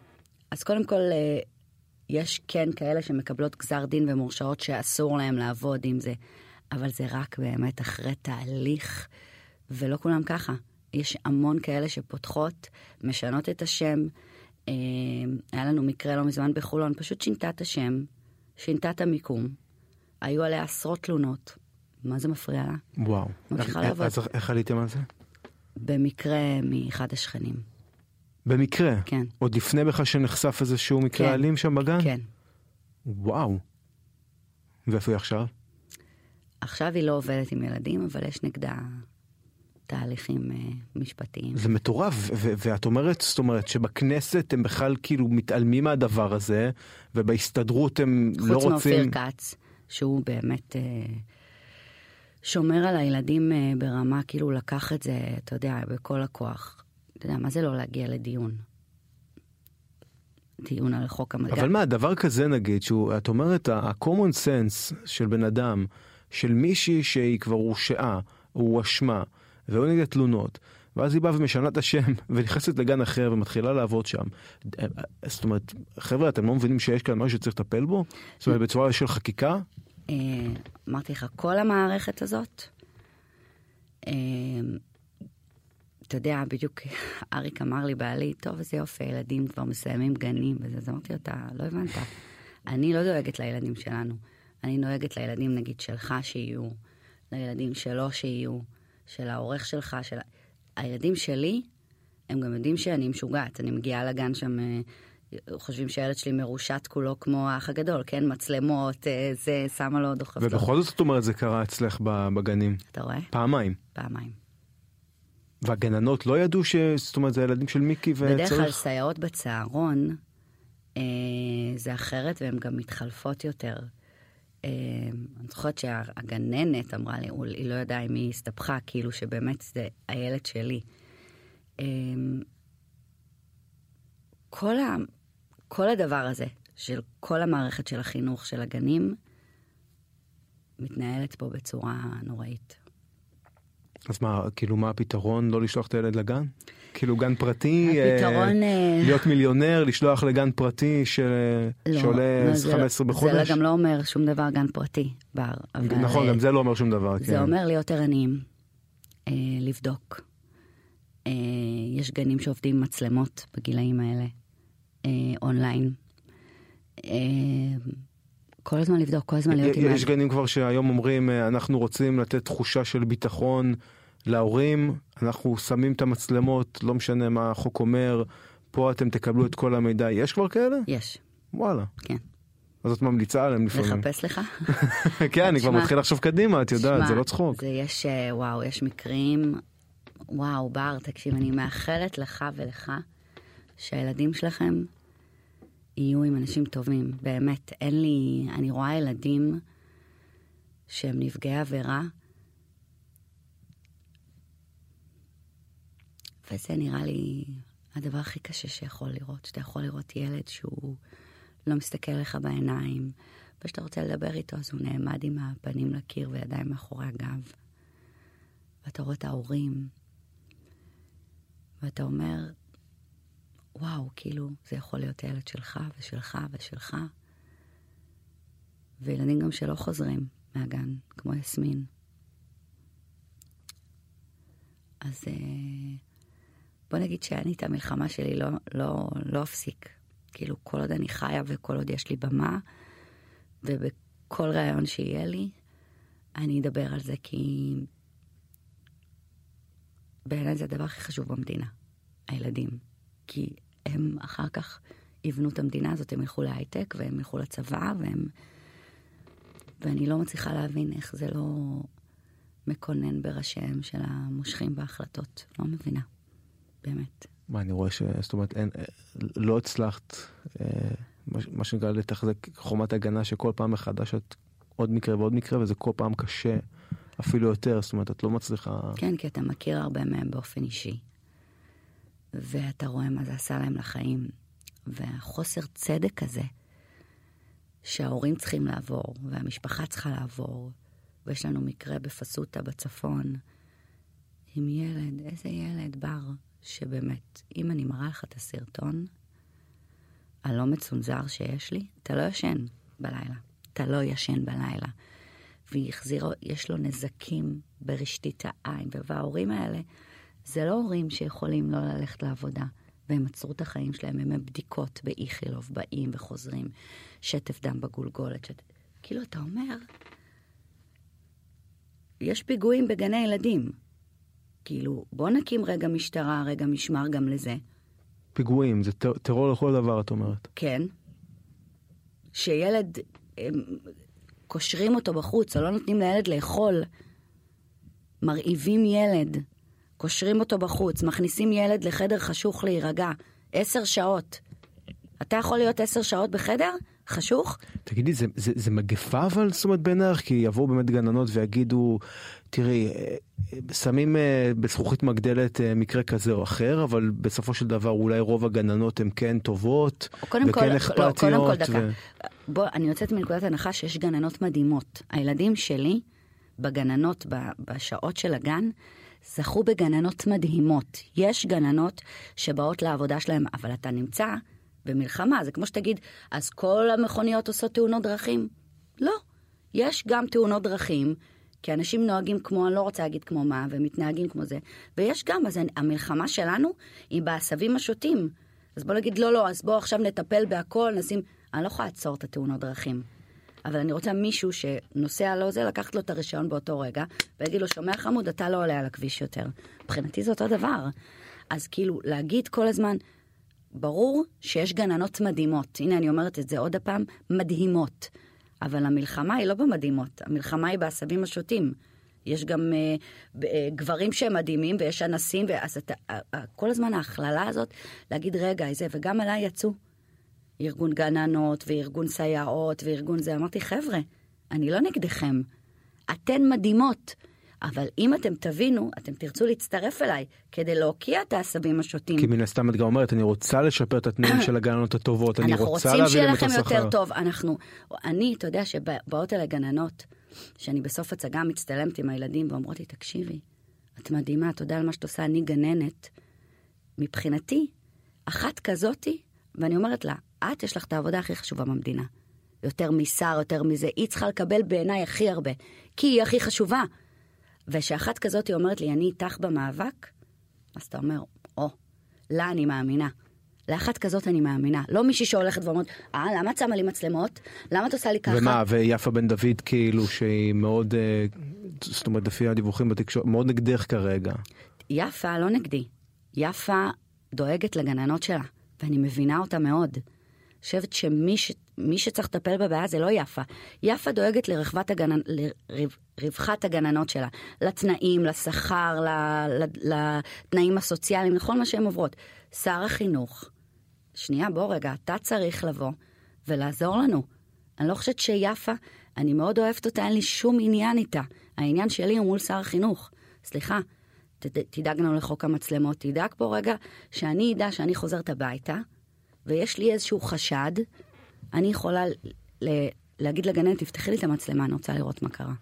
אז קודם כל, אה, יש כן כאלה שמקבלות גזר דין ומורשעות שאסור להם לעבוד עם זה, אבל זה רק באמת אחרי תהליך, ולא כולם ככה. יש המון כאלה שפותחות, משנות את השם. אה, היה לנו מקרה לא מזמן בחולון, פשוט שינתה את השם, שינתה את המיקום. היו עליה עשרות תלונות. מה זה מפריע לה? וואו. ממשיכה לעבוד. איך עליתם על זה? במקרה מאחד השכנים. במקרה. כן. עוד לפני בכלל שנחשף איזשהו מקרה כן. אלים שם בגן? כן. וואו. ואיפה היא עכשיו? עכשיו היא לא עובדת עם ילדים, אבל יש נגדה תהליכים אה, משפטיים. זה מטורף, ואת אומרת, זאת אומרת שבכנסת הם בכלל כאילו מתעלמים מהדבר הזה, ובהסתדרות הם לא חוץ רוצים... מאופיר כץ, שהוא באמת אה, שומר על הילדים אה, ברמה, כאילו לקח את זה, אתה יודע, בכל הכוח. אתה יודע, מה זה לא להגיע לדיון? דיון על חוק המדע. אבל מה, דבר כזה נגיד, שהוא, את אומרת, ה-common sense של בן אדם, של מישהי שהיא כבר הורשעה, או הואשמה, והיו נגד תלונות, ואז היא באה ומשנה את השם, ונכנסת לגן אחר ומתחילה לעבוד שם. זאת אומרת, חבר'ה, אתם לא מבינים שיש כאן משהו שצריך לטפל בו? זאת אומרת, בצורה של חקיקה? אה, אמרתי לך, כל המערכת הזאת, אה, אתה יודע, בדיוק אריק אמר לי, בעלי, טוב, איזה יופי, הילדים כבר מסיימים גנים וזה, אז אמרתי לו, אתה לא הבנת. אני לא דואגת לילדים שלנו, אני דואגת לילדים, נגיד, שלך שיהיו, לילדים שלו שיהיו, של העורך שלך, של... הילדים שלי, הם גם יודעים שאני משוגעת, אני מגיעה לגן שם... אה, חושבים שהילד שלי מרושת כולו כמו האח הגדול, כן? מצלמות, אה, זה, שמה לו, לו. ובכל זאת, זאת אומרת, זה קרה אצלך בגנים. אתה רואה? פעמיים. פעמיים. והגננות לא ידעו ש... זאת אומרת, זה ילדים של מיקי בדרך כלל וצריך... סייעות בצהרון אה, זה אחרת והן גם מתחלפות יותר. אה, אני זוכרת שהגננת אמרה לי, היא לא ידעה אם היא הסתבכה, כאילו שבאמת זה הילד שלי. אה, כל, ה, כל הדבר הזה של כל המערכת של החינוך של הגנים מתנהלת פה בצורה נוראית. אז מה, כאילו, מה הפתרון? לא לשלוח את הילד לגן? כאילו, גן פרטי? אה, הפתרון... אה, להיות מיליונר, לשלוח לגן פרטי ש... לא, שעולה לא, זה לא- 15 בחודש? זה גם לא אומר שום דבר גן פרטי בר. אבל, נכון, אה, גם זה לא אומר שום דבר. זה כן. אומר להיות ערניים, אה, לבדוק. אה, יש גנים שעובדים עם מצלמות בגילאים האלה, אה, אונליין. אה, כל הזמן לבדוק, כל הזמן להיות עם... יש. גנים כבר שהיום אומרים, אה, אנחנו רוצים לתת תחושה של ביטחון להורים, אנחנו שמים את המצלמות, לא משנה מה החוק אומר, פה אתם תקבלו את כל המידע. יש כבר כאלה? יש, וואלה. כן. אז את ממליצה עליהם לפעמים. לחפש לך? כן, אני כבר מתחיל לחשוב קדימה, את יודעת, זה לא צחוק. זה יש, אה, וואו, יש מקרים, וואו, בר, תקשיב, אני מאחלת לך ולך שהילדים שלכם יהיו עם אנשים טובים. באמת, אין לי, אני רואה ילדים שהם נפגעי עבירה, וזה נראה לי הדבר הכי קשה שיכול לראות, שאתה יכול לראות ילד שהוא לא מסתכל לך בעיניים, וכשאתה רוצה לדבר איתו אז הוא נעמד עם הפנים לקיר וידיים מאחורי הגב. ואתה רואה את ההורים, ואתה אומר, וואו, כאילו, זה יכול להיות הילד שלך ושלך ושלך. וילדים גם שלא חוזרים, מהגן, כמו יסמין. אז אה, בוא נגיד שאני את המלחמה שלי לא, לא, לא אפסיק. כאילו, כל עוד אני חיה וכל עוד יש לי במה, ובכל ראיון שיהיה לי, אני אדבר על זה, כי בעיניי זה הדבר הכי חשוב במדינה, הילדים. כי הם אחר כך יבנו את המדינה הזאת, הם ילכו להייטק והם ילכו לצבא, והם... ואני לא מצליחה להבין איך זה לא מקונן בראשיהם של המושכים בהחלטות. לא מבינה, באמת. מה, אני רואה ש... זאת אומרת, אין, לא הצלחת, אה, מה שנקרא, לתחזק חומת הגנה שכל פעם מחדש את עוד מקרה ועוד מקרה, וזה כל פעם קשה, אפילו יותר, זאת אומרת, את לא מצליחה... כן, כי אתה מכיר הרבה מהם באופן אישי, ואתה רואה מה זה עשה להם לחיים, והחוסר צדק הזה, שההורים צריכים לעבור, והמשפחה צריכה לעבור, ויש לנו מקרה בפסוטה בצפון, עם ילד, איזה ילד, בר, שבאמת, אם אני מראה לך את הסרטון הלא מצונזר שיש לי, אתה לא ישן בלילה. אתה לא ישן בלילה. והחזיר, יש לו נזקים ברשתית העין, וההורים האלה, זה לא הורים שיכולים לא ללכת לעבודה. והם עצרו את החיים שלהם, הם בבדיקות באיכילוב, באים וחוזרים, שטף דם בגולגולת. שט... כאילו, אתה אומר, יש פיגועים בגני ילדים. כאילו, בוא נקים רגע משטרה, רגע משמר גם לזה. פיגועים, זה טרור לכל דבר, את אומרת. כן. שילד הם קושרים אותו בחוץ, או לא נותנים לילד לאכול. מרעיבים ילד, קושרים אותו בחוץ, מכניסים ילד לחדר חשוך להירגע. עשר שעות. אתה יכול להיות עשר שעות בחדר? חשוך? תגידי, זה, זה, זה מגפה אבל, זאת אומרת, בעיניך? כי יבואו באמת גננות ויגידו, תראי, אה, שמים אה, בזכוכית מגדלת אה, מקרה כזה או אחר, אבל בסופו של דבר אולי רוב הגננות הן כן טובות, וכן כל, אכפתיות. לא, קודם כל דקה. ו... בוא, אני יוצאת מנקודת הנחה שיש גננות מדהימות. הילדים שלי, בגננות, בשעות של הגן, זכו בגננות מדהימות. יש גננות שבאות לעבודה שלהם, אבל אתה נמצא במלחמה. זה כמו שתגיד, אז כל המכוניות עושות תאונות דרכים? לא. יש גם תאונות דרכים, כי אנשים נוהגים כמו, אני לא רוצה להגיד כמו מה, ומתנהגים כמו זה. ויש גם, אז המלחמה שלנו היא בעשבים השוטים. אז בוא נגיד, לא, לא, אז בוא עכשיו נטפל בהכל, נשים... אני לא יכולה לעצור את התאונות דרכים. אבל אני רוצה מישהו שנוסע לא זה, לקחת לו את הרישיון באותו רגע, ויגיד לו, שומע חמוד, אתה לא עולה על הכביש יותר. מבחינתי זה אותו דבר. אז כאילו, להגיד כל הזמן, ברור שיש גננות מדהימות. הנה, אני אומרת את זה עוד הפעם, מדהימות. אבל המלחמה היא לא במדהימות, המלחמה היא בעשבים השוטים. יש גם uh, uh, גברים שהם מדהימים ויש אנסים, ואז אתה, uh, uh, כל הזמן ההכללה הזאת, להגיד רגע, איזה, וגם עליי יצאו ארגון גננות וארגון סייעות וארגון זה. אמרתי, חבר'ה, אני לא נגדכם, אתן מדהימות. אבל אם אתם תבינו, אתם תרצו להצטרף אליי כדי להוקיע את העסבים השוטים. כי מן הסתם את גם אומרת, אני רוצה לשפר את התנאים של הגננות הטובות, אני רוצה להביא להם את השכר. אנחנו רוצים שיהיה לכם יותר טוב. אנחנו, אני, אתה יודע שבאות אליי גננות, שאני בסוף הצגה מצטלמת עם הילדים ואומרות לי, תקשיבי, את מדהימה, תודה על מה שאת עושה, אני גננת. מבחינתי, אחת כזאתי, ואני אומרת לה, את, יש לך את העבודה הכי חשובה במדינה. יותר משר, יותר מזה, היא צריכה לקבל בעיניי הכי הרבה, כי היא הכי חשובה. ושאחת כזאת היא אומרת לי, אני איתך במאבק, אז אתה אומר, או, לה אני מאמינה. לאחת כזאת אני מאמינה. לא מישהי שהולכת ואומרת, אה, למה את שמה לי מצלמות? למה את עושה לי ככה? ומה, ויפה בן דוד כאילו שהיא מאוד, אה, זאת אומרת, לפי הדיווחים בתקשורת, מאוד נגדך כרגע. יפה לא נגדי. יפה דואגת לגננות שלה, ואני מבינה אותה מאוד. חושבת שמי ש... מי שצריך לטפל בבעיה זה לא יפה. יפה דואגת לרווחת, הגנ... לרווחת הגננות שלה, לתנאים, לשכר, לתנאים הסוציאליים, לכל מה שהן עוברות. שר החינוך, שנייה, בוא רגע, אתה צריך לבוא ולעזור לנו. אני לא חושבת שיפה, אני מאוד אוהבת אותה, אין לי שום עניין איתה. העניין שלי הוא מול שר החינוך. סליחה, ת, תדאג לנו לחוק המצלמות, תדאג פה רגע שאני אדע שאני חוזרת הביתה, ויש לי איזשהו חשד, אני יכולה ל- להגיד לגננת, תפתחי לי את המצלמה, אני רוצה לראות מה קרה.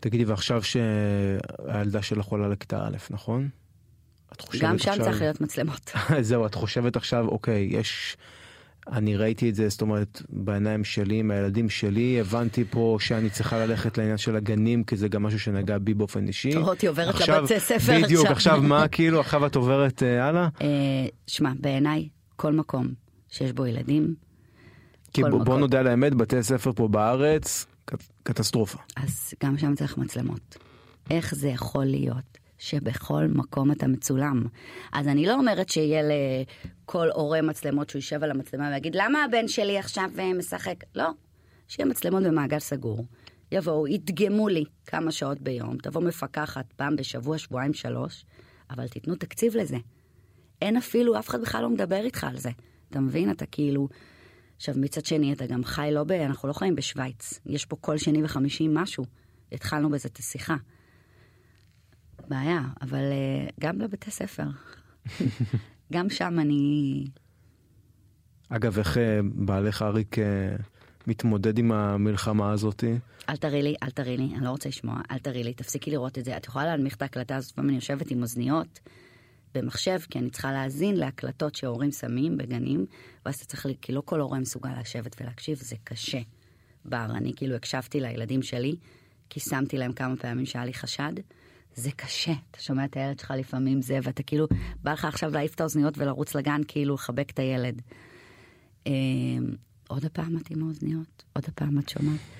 תגידי, ועכשיו שהילדה שלך עולה לכיתה א', נכון? גם שם עכשיו... צריך להיות מצלמות. זהו, את חושבת עכשיו, אוקיי, יש אני ראיתי את זה, זאת אומרת, בעיניים שלי, עם הילדים שלי, הבנתי פה שאני צריכה ללכת לעניין של הגנים, כי זה גם משהו שנגע בי באופן אישי. רותי עוברת לבתי ספר עכשיו. בדיוק, עכשיו מה, כאילו, עכשיו את עוברת אה, הלאה? אה, שמע, בעיניי, כל מקום שיש בו ילדים, כי בוא, בוא. נודה על האמת, בתי ספר פה בארץ, קט- קטסטרופה. אז גם שם צריך מצלמות. איך זה יכול להיות שבכל מקום אתה מצולם? אז אני לא אומרת שיהיה לכל הורה מצלמות שהוא יישב על המצלמה ויגיד, למה הבן שלי עכשיו אה, משחק? לא, שיהיה מצלמות במעגל סגור. יבואו, ידגמו לי כמה שעות ביום, תבוא מפקחת פעם בשבוע, שבועיים, שלוש, אבל תיתנו תקציב לזה. אין אפילו, אף אחד בכלל לא מדבר איתך על זה. אתה מבין? אתה כאילו... עכשיו, מצד שני, אתה גם חי לא ב... אנחנו לא חיים בשוויץ. יש פה כל שני וחמישי משהו. התחלנו בזה את השיחה. בעיה, אבל uh, גם לבתי ספר. גם שם אני... אגב, איך אה, בעלך אריק אה, מתמודד עם המלחמה הזאתי? אל תראי לי, אל תראי לי, אני לא רוצה לשמוע, אל תראי לי, תפסיקי לראות את זה. את יכולה להנמיך את ההקלטה הזאת, לפעמים אני יושבת עם אוזניות במחשב, כי אני צריכה להאזין להקלטות שהורים שמים בגנים, ואז אתה צריך, כי לא כל הורה מסוגל לשבת ולהקשיב, זה קשה. בר, אני כאילו הקשבתי לילדים שלי, כי שמתי להם כמה פעמים שהיה לי חשד. זה קשה, אתה שומע את הילד שלך לפעמים זה, ואתה כאילו, בא לך עכשיו להעיף את האוזניות ולרוץ לגן, כאילו לחבק את הילד. אה, עוד הפעם את עם האוזניות, עוד הפעם את שומעת.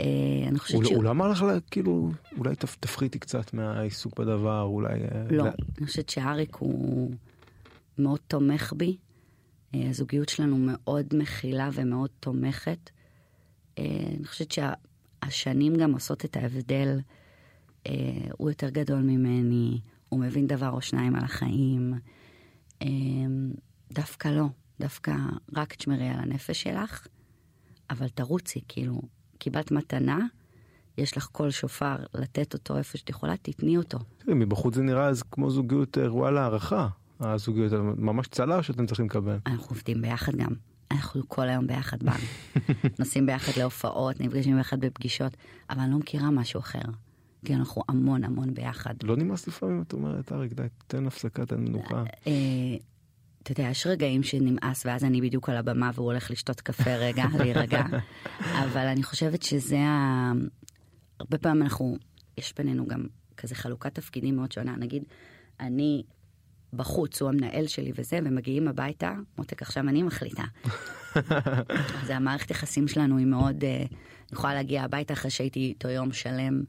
אה, אני חושבת הוא, שהוא... הוא לא אמר לך, כאילו, אולי תפ, תפחיתי קצת מהעיסוק בדבר, אולי... אה, לא, לה- אני חושבת שאריק הוא מאוד תומך בי. אה, הזוגיות שלנו מאוד מכילה ומאוד תומכת. אני חושבת שהשנים גם עושות את ההבדל. הוא יותר גדול ממני, הוא מבין דבר או שניים על החיים. דווקא לא, דווקא רק תשמרי על הנפש שלך, אבל תרוצי, כאילו, קיבלת מתנה, יש לך קול שופר לתת אותו איפה שאת יכולה, תתני אותו. תראי, מבחוץ זה נראה אז כמו זוגיות אה, ראויה להערכה. הזוגיות ממש צל"ש שאתם צריכים לקבל. אנחנו עובדים ביחד גם. אנחנו כל היום ביחד באנו. נוסעים ביחד להופעות, נפגשים ביחד בפגישות, אבל אני לא מכירה משהו אחר. כי אנחנו המון המון ביחד. לא נמאס לפעמים, את אומרת, אריק, די, תן הפסקה, תן מנוחה. אתה יודע, יש רגעים שנמאס, ואז אני בדיוק על הבמה והוא הולך לשתות קפה רגע, להירגע. אבל אני חושבת שזה ה... הרבה פעמים אנחנו, יש בינינו גם כזה חלוקת תפקידים מאוד שונה. נגיד, אני בחוץ, הוא המנהל שלי וזה, ומגיעים הביתה, מותק, עכשיו אני מחליטה. אז המערכת יחסים שלנו היא מאוד... אה, אני יכולה להגיע הביתה אחרי שהייתי איתו יום שלם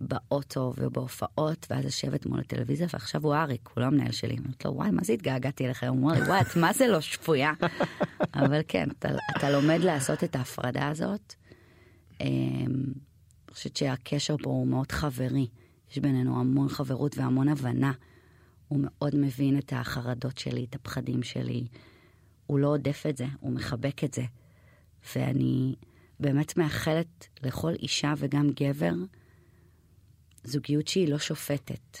באוטו ובהופעות, ואז לשבת מול הטלוויזיה, ועכשיו הוא אריק, הוא לא המנהל שלי. אני אומרת לו, וואי, מה זה התגעגעתי אליך? הוא אומר לי, וואי, את מה זה לא שפויה? אבל כן, אתה, אתה לומד לעשות את ההפרדה הזאת. אמ, אני חושבת שהקשר פה הוא מאוד חברי. יש בינינו המון חברות והמון הבנה. הוא מאוד מבין את החרדות שלי, את הפחדים שלי. הוא לא עודף את זה, הוא מחבק את זה. ואני באמת מאחלת לכל אישה וגם גבר זוגיות שהיא לא שופטת.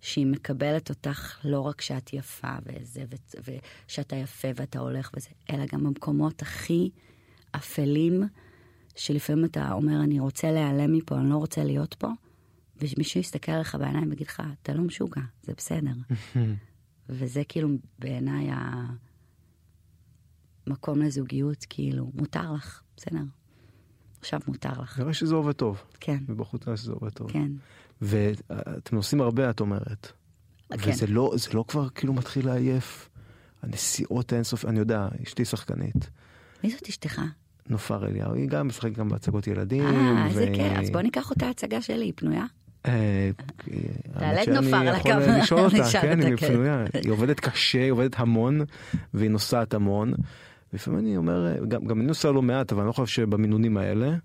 שהיא מקבלת אותך לא רק שאת יפה וזה, ו- ושאתה יפה ואתה הולך וזה, אלא גם במקומות הכי אפלים, שלפעמים אתה אומר, אני רוצה להיעלם מפה, אני לא רוצה להיות פה, ומישהו יסתכל עליך בעיניים ויגיד לך, אתה לא משוגע, זה בסדר. וזה כאילו בעיניי המקום לזוגיות, כאילו, מותר לך, בסדר. עכשיו מותר לך. נראה שזה עובד טוב. כן, מבחוץ נראה שזה עובד טוב. כן. ואתם נוסעים הרבה, את אומרת. כן. וזה לא, זה לא כבר כאילו מתחיל לעייף. הנסיעות האינסוף, אני יודע, אשתי שחקנית. מי זאת אשתך? נופר אליהו, היא גם משחקת גם בהצגות ילדים. אה, איזה ו- כיף. אז בוא ניקח אותה הצגה שלי, היא פנויה? אה, תעלה את נופר על יכול הקו. לשאול אותה, כן, היא. פנויה. היא עובדת קשה, היא עובדת המון, והיא נוסעת המון. לפעמים אני אומר, גם גם אני נוסע לא מעט, אבל אני לא חושב שבמינונים האלה.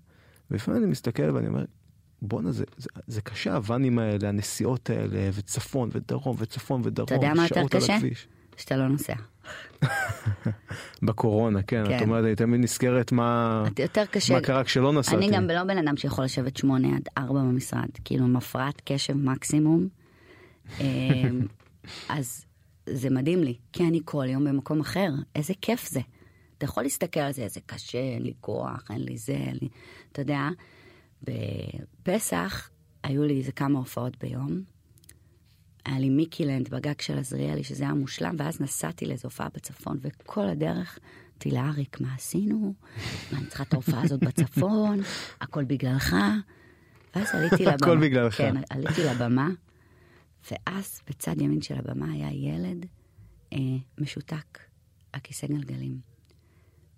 ולפעמים אני מסתכל ואני אומר, בואנה, זה, זה, זה קשה הוואנים האלה, הנסיעות האלה, וצפון ודרום, וצפון ודרום, אתה יודע מה יותר שעות על קשה? הכביש. שאתה לא נוסע. בקורונה, כן, כן. את אומרת, אני תמיד נזכרת מה, יותר קשה. מה קרה כשלא נסעתי. אני גם לא בן אדם שיכול לשבת שמונה עד ארבע במשרד, כאילו עם הפרעת קשב מקסימום. אמ, אז זה מדהים לי, כי אני כל יום במקום אחר, איזה כיף זה. אתה יכול להסתכל על זה, איזה קשה, אין לי כוח, אין לי זה, אין לי... אתה יודע, בפסח היו לי איזה כמה הופעות ביום. היה לי מיקילנד בגג של עזריאלי, שזה היה מושלם, ואז נסעתי לאיזו הופעה בצפון, וכל הדרך אמרתי לאריק, מה עשינו? מה, אני צריכה את ההופעה הזאת בצפון? הכל בגללך? ואז עליתי לבמה. הכל בגללך. כן, עליתי לבמה, ואז בצד ימין של הבמה היה ילד אה, משותק על כיסא גלגלים.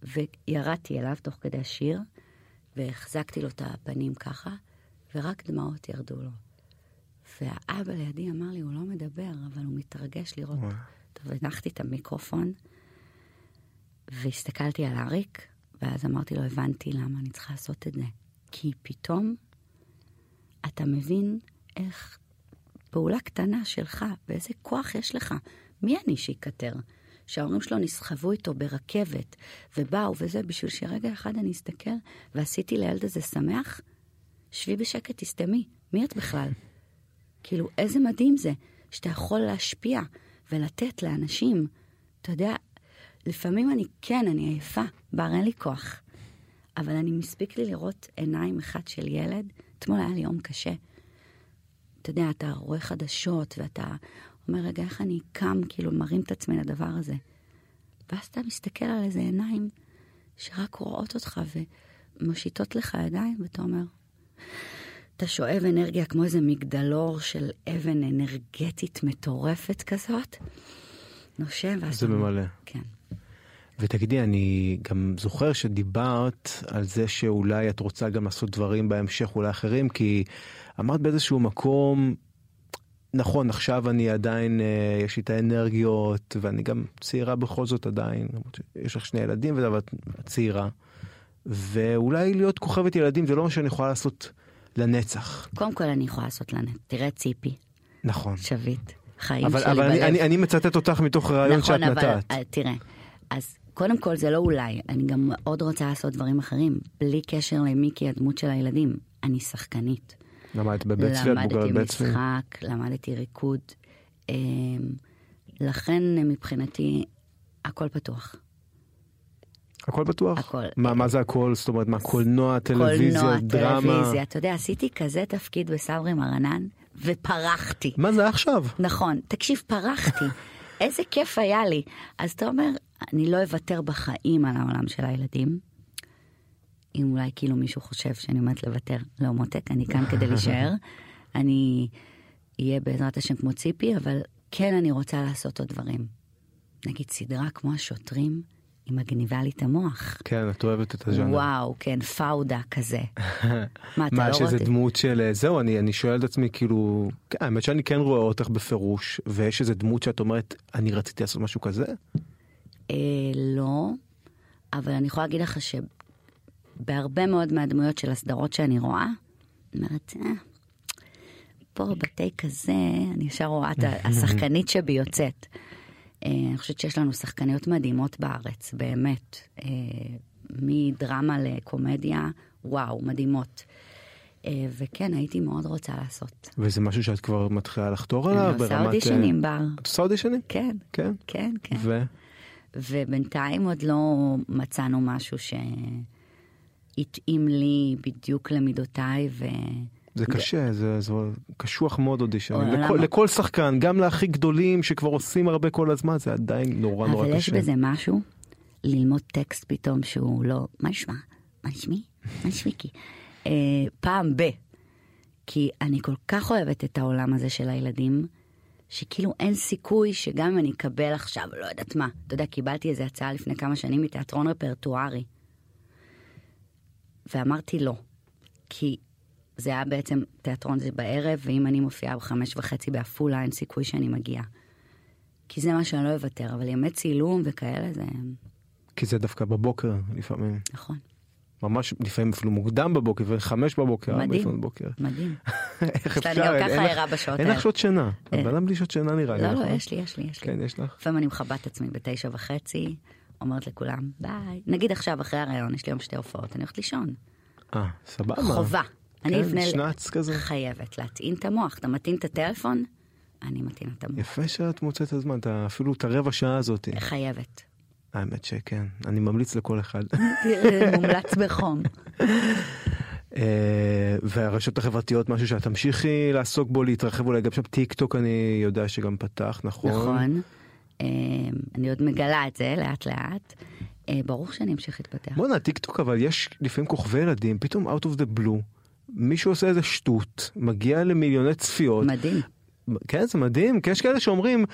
וירדתי אליו תוך כדי השיר, והחזקתי לו את הפנים ככה, ורק דמעות ירדו לו. והאבא לידי אמר לי, הוא לא מדבר, אבל הוא מתרגש לראות. טוב, הנחתי את המיקרופון, והסתכלתי על אריק, ואז אמרתי לו, הבנתי למה אני צריכה לעשות את זה. כי פתאום אתה מבין איך פעולה קטנה שלך, ואיזה כוח יש לך. מי אני שיקטר? שההורים שלו נסחבו איתו ברכבת, ובאו וזה, בשביל שרגע אחד אני אסתכל, ועשיתי לילד הזה שמח? שבי בשקט, תסתמי. מי את בכלל? כאילו, איזה מדהים זה, שאתה יכול להשפיע ולתת לאנשים. אתה יודע, לפעמים אני, כן, אני עייפה, בר, אין לי כוח. אבל אני מספיק לי לראות עיניים אחת של ילד. אתמול היה לי יום קשה. אתה יודע, אתה רואה חדשות ואתה אומר, רגע, איך אני קם, כאילו, מרים את עצמי לדבר הזה. ואז אתה מסתכל על איזה עיניים שרק רואות אותך ומושיטות לך ידיים, ואתה אומר, אתה שואב אנרגיה כמו איזה מגדלור של אבן אנרגטית מטורפת כזאת, נושם, ואז... זה ממלא. כן. ותגידי, אני גם זוכר שדיברת על זה שאולי את רוצה גם לעשות דברים בהמשך, אולי אחרים, כי אמרת באיזשהו מקום, נכון, עכשיו אני עדיין, אה, יש לי את האנרגיות, ואני גם צעירה בכל זאת עדיין, שיש לך שני ילדים, אבל את צעירה, ואולי להיות כוכבת ילדים זה לא מה שאני יכולה לעשות לנצח. קודם כל אני יכולה לעשות לנט. תראה ציפי, נכון. שביט, חיים אבל, שלי אבל אני, בלב. אני, אני מצטט אותך מתוך רעיון נכון, שאת אבל נתת. אה, תראה, אז קודם כל זה לא אולי, אני גם מאוד רוצה לעשות דברים אחרים, בלי קשר למיקי, הדמות של הילדים. אני שחקנית. למדת בבית צבי, למדתי. משחק, למדתי ריקוד. אמ, לכן מבחינתי הכל פתוח. הכל פתוח? הכל. מה, מה זה הכל? זאת אומרת, מה, קולנוע, טלוויזיה, קולנוע, דרמה? טלוויזיה, אתה יודע, עשיתי כזה תפקיד בסברי מרנן, ופרחתי. מה זה עכשיו? נכון, תקשיב, פרחתי. איזה כיף היה לי. אז אתה אומר, אני לא אוותר בחיים על העולם של הילדים. אם אולי כאילו מישהו חושב שאני אומרת לוותר, לא מותק, אני כאן כדי להישאר. אני אהיה בעזרת השם כמו ציפי, אבל כן אני רוצה לעשות עוד דברים. נגיד סדרה כמו השוטרים, היא מגניבה לי את המוח. כן, את אוהבת את הז'אנר. וואו, כן, פאודה כזה. מה, אתה מה, לא רואה אותי? דמות של... אה, זהו, אני, אני שואל את עצמי, כאילו... כן, האמת שאני כן רואה אותך בפירוש, ויש איזה דמות שאת אומרת, אני רציתי לעשות משהו כזה? אה, לא, אבל אני יכולה להגיד לך שבהרבה מאוד מהדמויות של הסדרות שאני רואה, אומרת, אה, פה בטייק הזה, אני ישר רואה את השחקנית שבי יוצאת. אה, אני חושבת שיש לנו שחקניות מדהימות בארץ, באמת. אה, מדרמה לקומדיה, וואו, מדהימות. אה, וכן, הייתי מאוד רוצה לעשות. וזה משהו שאת כבר מתחילה לחתור עליו? אני עושה אודישנים בר. את עושה אודישנים? כן, כן. כן, כן. ו? ובינתיים עוד לא מצאנו משהו שהתאים לי בדיוק למידותיי, ו... זה קשה, זה, זה קשוח מאוד אודישנים. לכל, לכל שחקן, גם להכי גדולים שכבר עושים הרבה כל הזמן, זה עדיין נורא נורא אבל קשה. יש בזה משהו, ללמוד טקסט פתאום שהוא לא, מה נשמע? מה נשמי? מה נשמיקי? אה, פעם ב... כי אני כל כך אוהבת את העולם הזה של הילדים, שכאילו אין סיכוי שגם אם אני אקבל עכשיו, לא יודעת מה, אתה יודע, קיבלתי איזו הצעה לפני כמה שנים מתיאטרון רפרטוארי. ואמרתי לא, כי זה היה בעצם תיאטרון זה בערב, ואם אני מופיעה בחמש וחצי בעפולה, אין סיכוי שאני מגיעה. כי זה מה שאני לא אוותר, אבל ימי צילום וכאלה זה כי זה דווקא בבוקר לפעמים. נכון, ממש לפעמים אפילו מוקדם בבוקר, וחמש בבוקר, ארבע מדהים. לפנות בוקר. מדהים. איך אני אפשר? גם אין ככה ערה בשעות אין האלה. לך שעות שינה. אה. הבן אדם בלי שעות שינה נראה לי, לא, נכון? לא, יש לי, יש לי, יש לי. כן, יש לך. לפעמים אני מכבה את עצמי בתשע וחצי, אומרת לכולם, ביי. נגיד עכשיו, אחרי הרעיון, יש לי יום שתי הופעות, אני הולכת לישון. אה, סבבה. חובה. אני כן, לפני... שנץ כזה. חייבת להטעין את המוח. אתה מטעין את הטלפון, אני מטעין את המוח. יפה שאת מוצאת את הזמן, אתה אפילו את הרבע שעה הזאת. חייבת. האמת שכן, אני ממליץ לכל אחד. מומלץ בחום. אה, והרשתות החברתיות, משהו שאת תמשיכי לעסוק בו, להתרחב אולי גם שם טיק טוק אני יודע שגם פתח, נכון? נכון. אה, אני עוד מגלה את זה לאט לאט. אה, ברור שאני אמשיך להתפתח. בואנה, טיק טוק אבל יש לפעמים כוכבי ילדים, פתאום out of the blue, מישהו עושה איזה שטות, מגיע למיליוני צפיות. מדהים. כן, זה מדהים, כי יש כאלה שאומרים,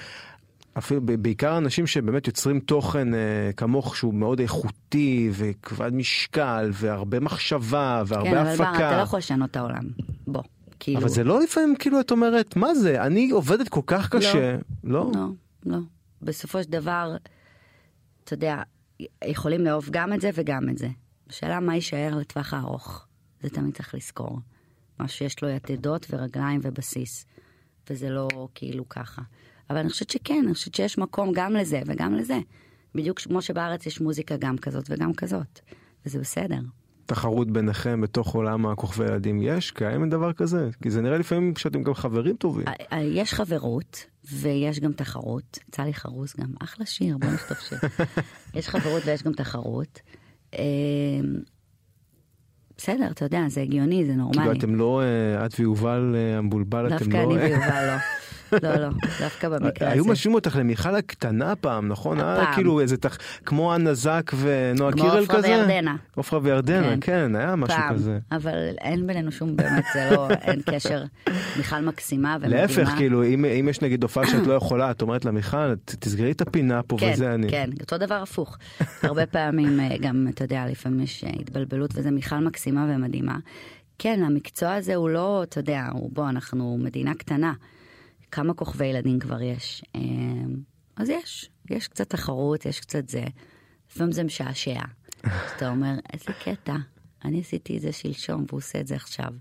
אפילו בעיקר אנשים שבאמת יוצרים תוכן אה, כמוך שהוא מאוד איכותי וכבד משקל והרבה מחשבה והרבה כן, אבל הפקה. בר, אתה לא יכול לשנות את העולם. בוא. כאילו... אבל זה לא לפעמים כאילו את אומרת מה זה אני עובדת כל כך קשה לא, לא, לא. בסופו של דבר, אתה יודע, יכולים לאהוב גם את זה וגם את זה. השאלה מה יישאר לטווח הארוך. זה תמיד צריך לזכור. משהו שיש לו יתדות ורגליים ובסיס. וזה לא כאילו ככה. אבל אני חושבת שכן, אני חושבת שיש מקום גם לזה וגם לזה. בדיוק כמו שבארץ יש מוזיקה גם כזאת וגם כזאת. וזה בסדר. תחרות ביניכם בתוך עולם הכוכבי ילדים יש קיים דבר כזה כי זה נראה לפעמים שאתם גם חברים טובים אה, אה, יש חברות ויש גם תחרות. יצא לי חרוז גם, אחלה שיר, בוא נכתוב שיר. יש חברות ויש גם תחרות. אה, בסדר, אתה יודע, זה הגיוני, זה כאילו נורמלי. אתם לא אה, את ויובל המבולבל אתם דווקא לא אני ויובל לא. לא, לא, דווקא במקרה היו הזה. משווים אותך למיכל הקטנה פעם נכון היה הפעם. כאילו איזה תח... כמו אנה זק ונועה כמו קירל כזה וירדנה. עפרה וירדנה כן. כן היה משהו כזה אבל אין בינינו שום, באמת, זה לא, אין קשר. מיכל מקסימה ומדהימה. להפך כאילו אם, יש נגיד הופעה שאת לא יכולה את אומרת לה מיכל תסגרי את הפינה פה כן, וזה אני כן, אותו דבר הפוך. הרבה פעמים אה, גם, אתה יודע, לפעמים יש אה, התבלבלות וזה מיכל מקסימה ומדהימה. כן, המקצוע הזה הוא לא, אתה יודע, הוא, בוא, אנחנו מדינה קטנה. כמה כוכבי ילדים כבר יש? אה, אז יש, יש קצת תחרות, יש קצת זה. לפעמים זה משעשע. אתה אומר, איזה קטע, אני עשיתי את זה שלשום והוא עושה את זה עכשיו.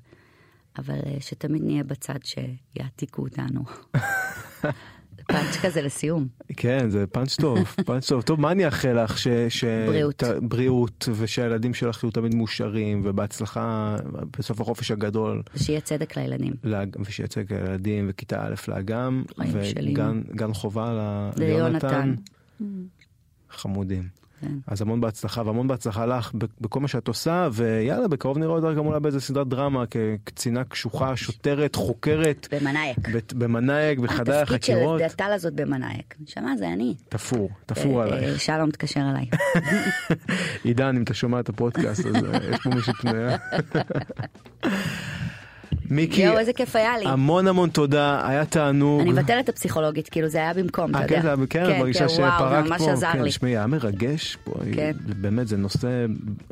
אבל אה, שתמיד נהיה בצד שיעתיקו אותנו. פאנץ' כזה לסיום. כן זה פאנץ' טוב פאנץ' טוב טוב מה אני אאחל לך ש, ש... בריאות. ת, בריאות ושהילדים שלך יהיו תמיד מאושרים ובהצלחה בסוף החופש הגדול ושיהיה צדק לילדים. לאג- ושיצא כילדים וכיתה א' לאגם חיים שלי. וגן גן חובה ל- ליונתן. חמודים. כן. אז המון בהצלחה והמון בהצלחה לך בכל מה שאת עושה ויאללה בקרוב נראה אותך גם אולי באיזה סדרת דרמה כקצינה קשוחה שוטרת חוקרת במנאייק. במנאייק בחדר התפקיד של החקירות דעתה לזאת במנאייק. נשמה, זה אני. תפור תפור אה, עלייך. אה, שלום, תקשר אליי. עידן אם אתה שומע את הפודקאסט אז אה, יש פה מישהו פנויה. מיקי יואו, איזה כיף היה לי. המון המון תודה היה תענוג. אני מבטלת את הפסיכולוגית, כאילו זה היה במקום, אתה אה, יודע. כן, כן, את מרגישה וואו, שפרקת פה, כן. תשמעי, היה מרגש פה, כן. באמת זה נושא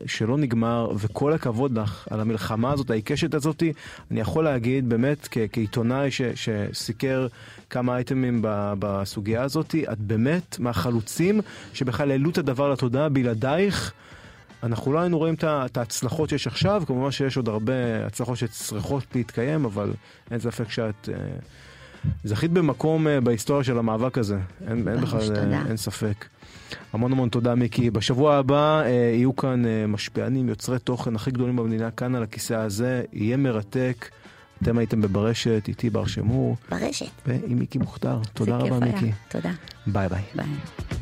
שלא נגמר וכל הכבוד לך על המלחמה הזאת, העיקשת הזאת, אני יכול להגיד באמת כעיתונאי שסיקר כמה אייטמים בסוגיה הזאת, את באמת מהחלוצים שבכלל העלו את הדבר לתודעה בלעדייך. אנחנו לא היינו רואים את ההצלחות שיש עכשיו, כמובן שיש עוד הרבה הצלחות שצריכות להתקיים, אבל אין ספק שאת אה, זכית במקום אה, בהיסטוריה של המאבק הזה, אין, אין בכלל. אה, אין ספק. המון המון תודה מיקי. בשבוע הבא אה, יהיו כאן אה, משפיענים, יוצרי תוכן הכי גדולים במדינה כאן על הכיסא הזה, יהיה מרתק. אתם הייתם בברשת, איתי בר שמור, ברשת. ועם מיקי מוכתר. תודה רבה כיף היה. מיקי. תודה. ביי ביי. ביי.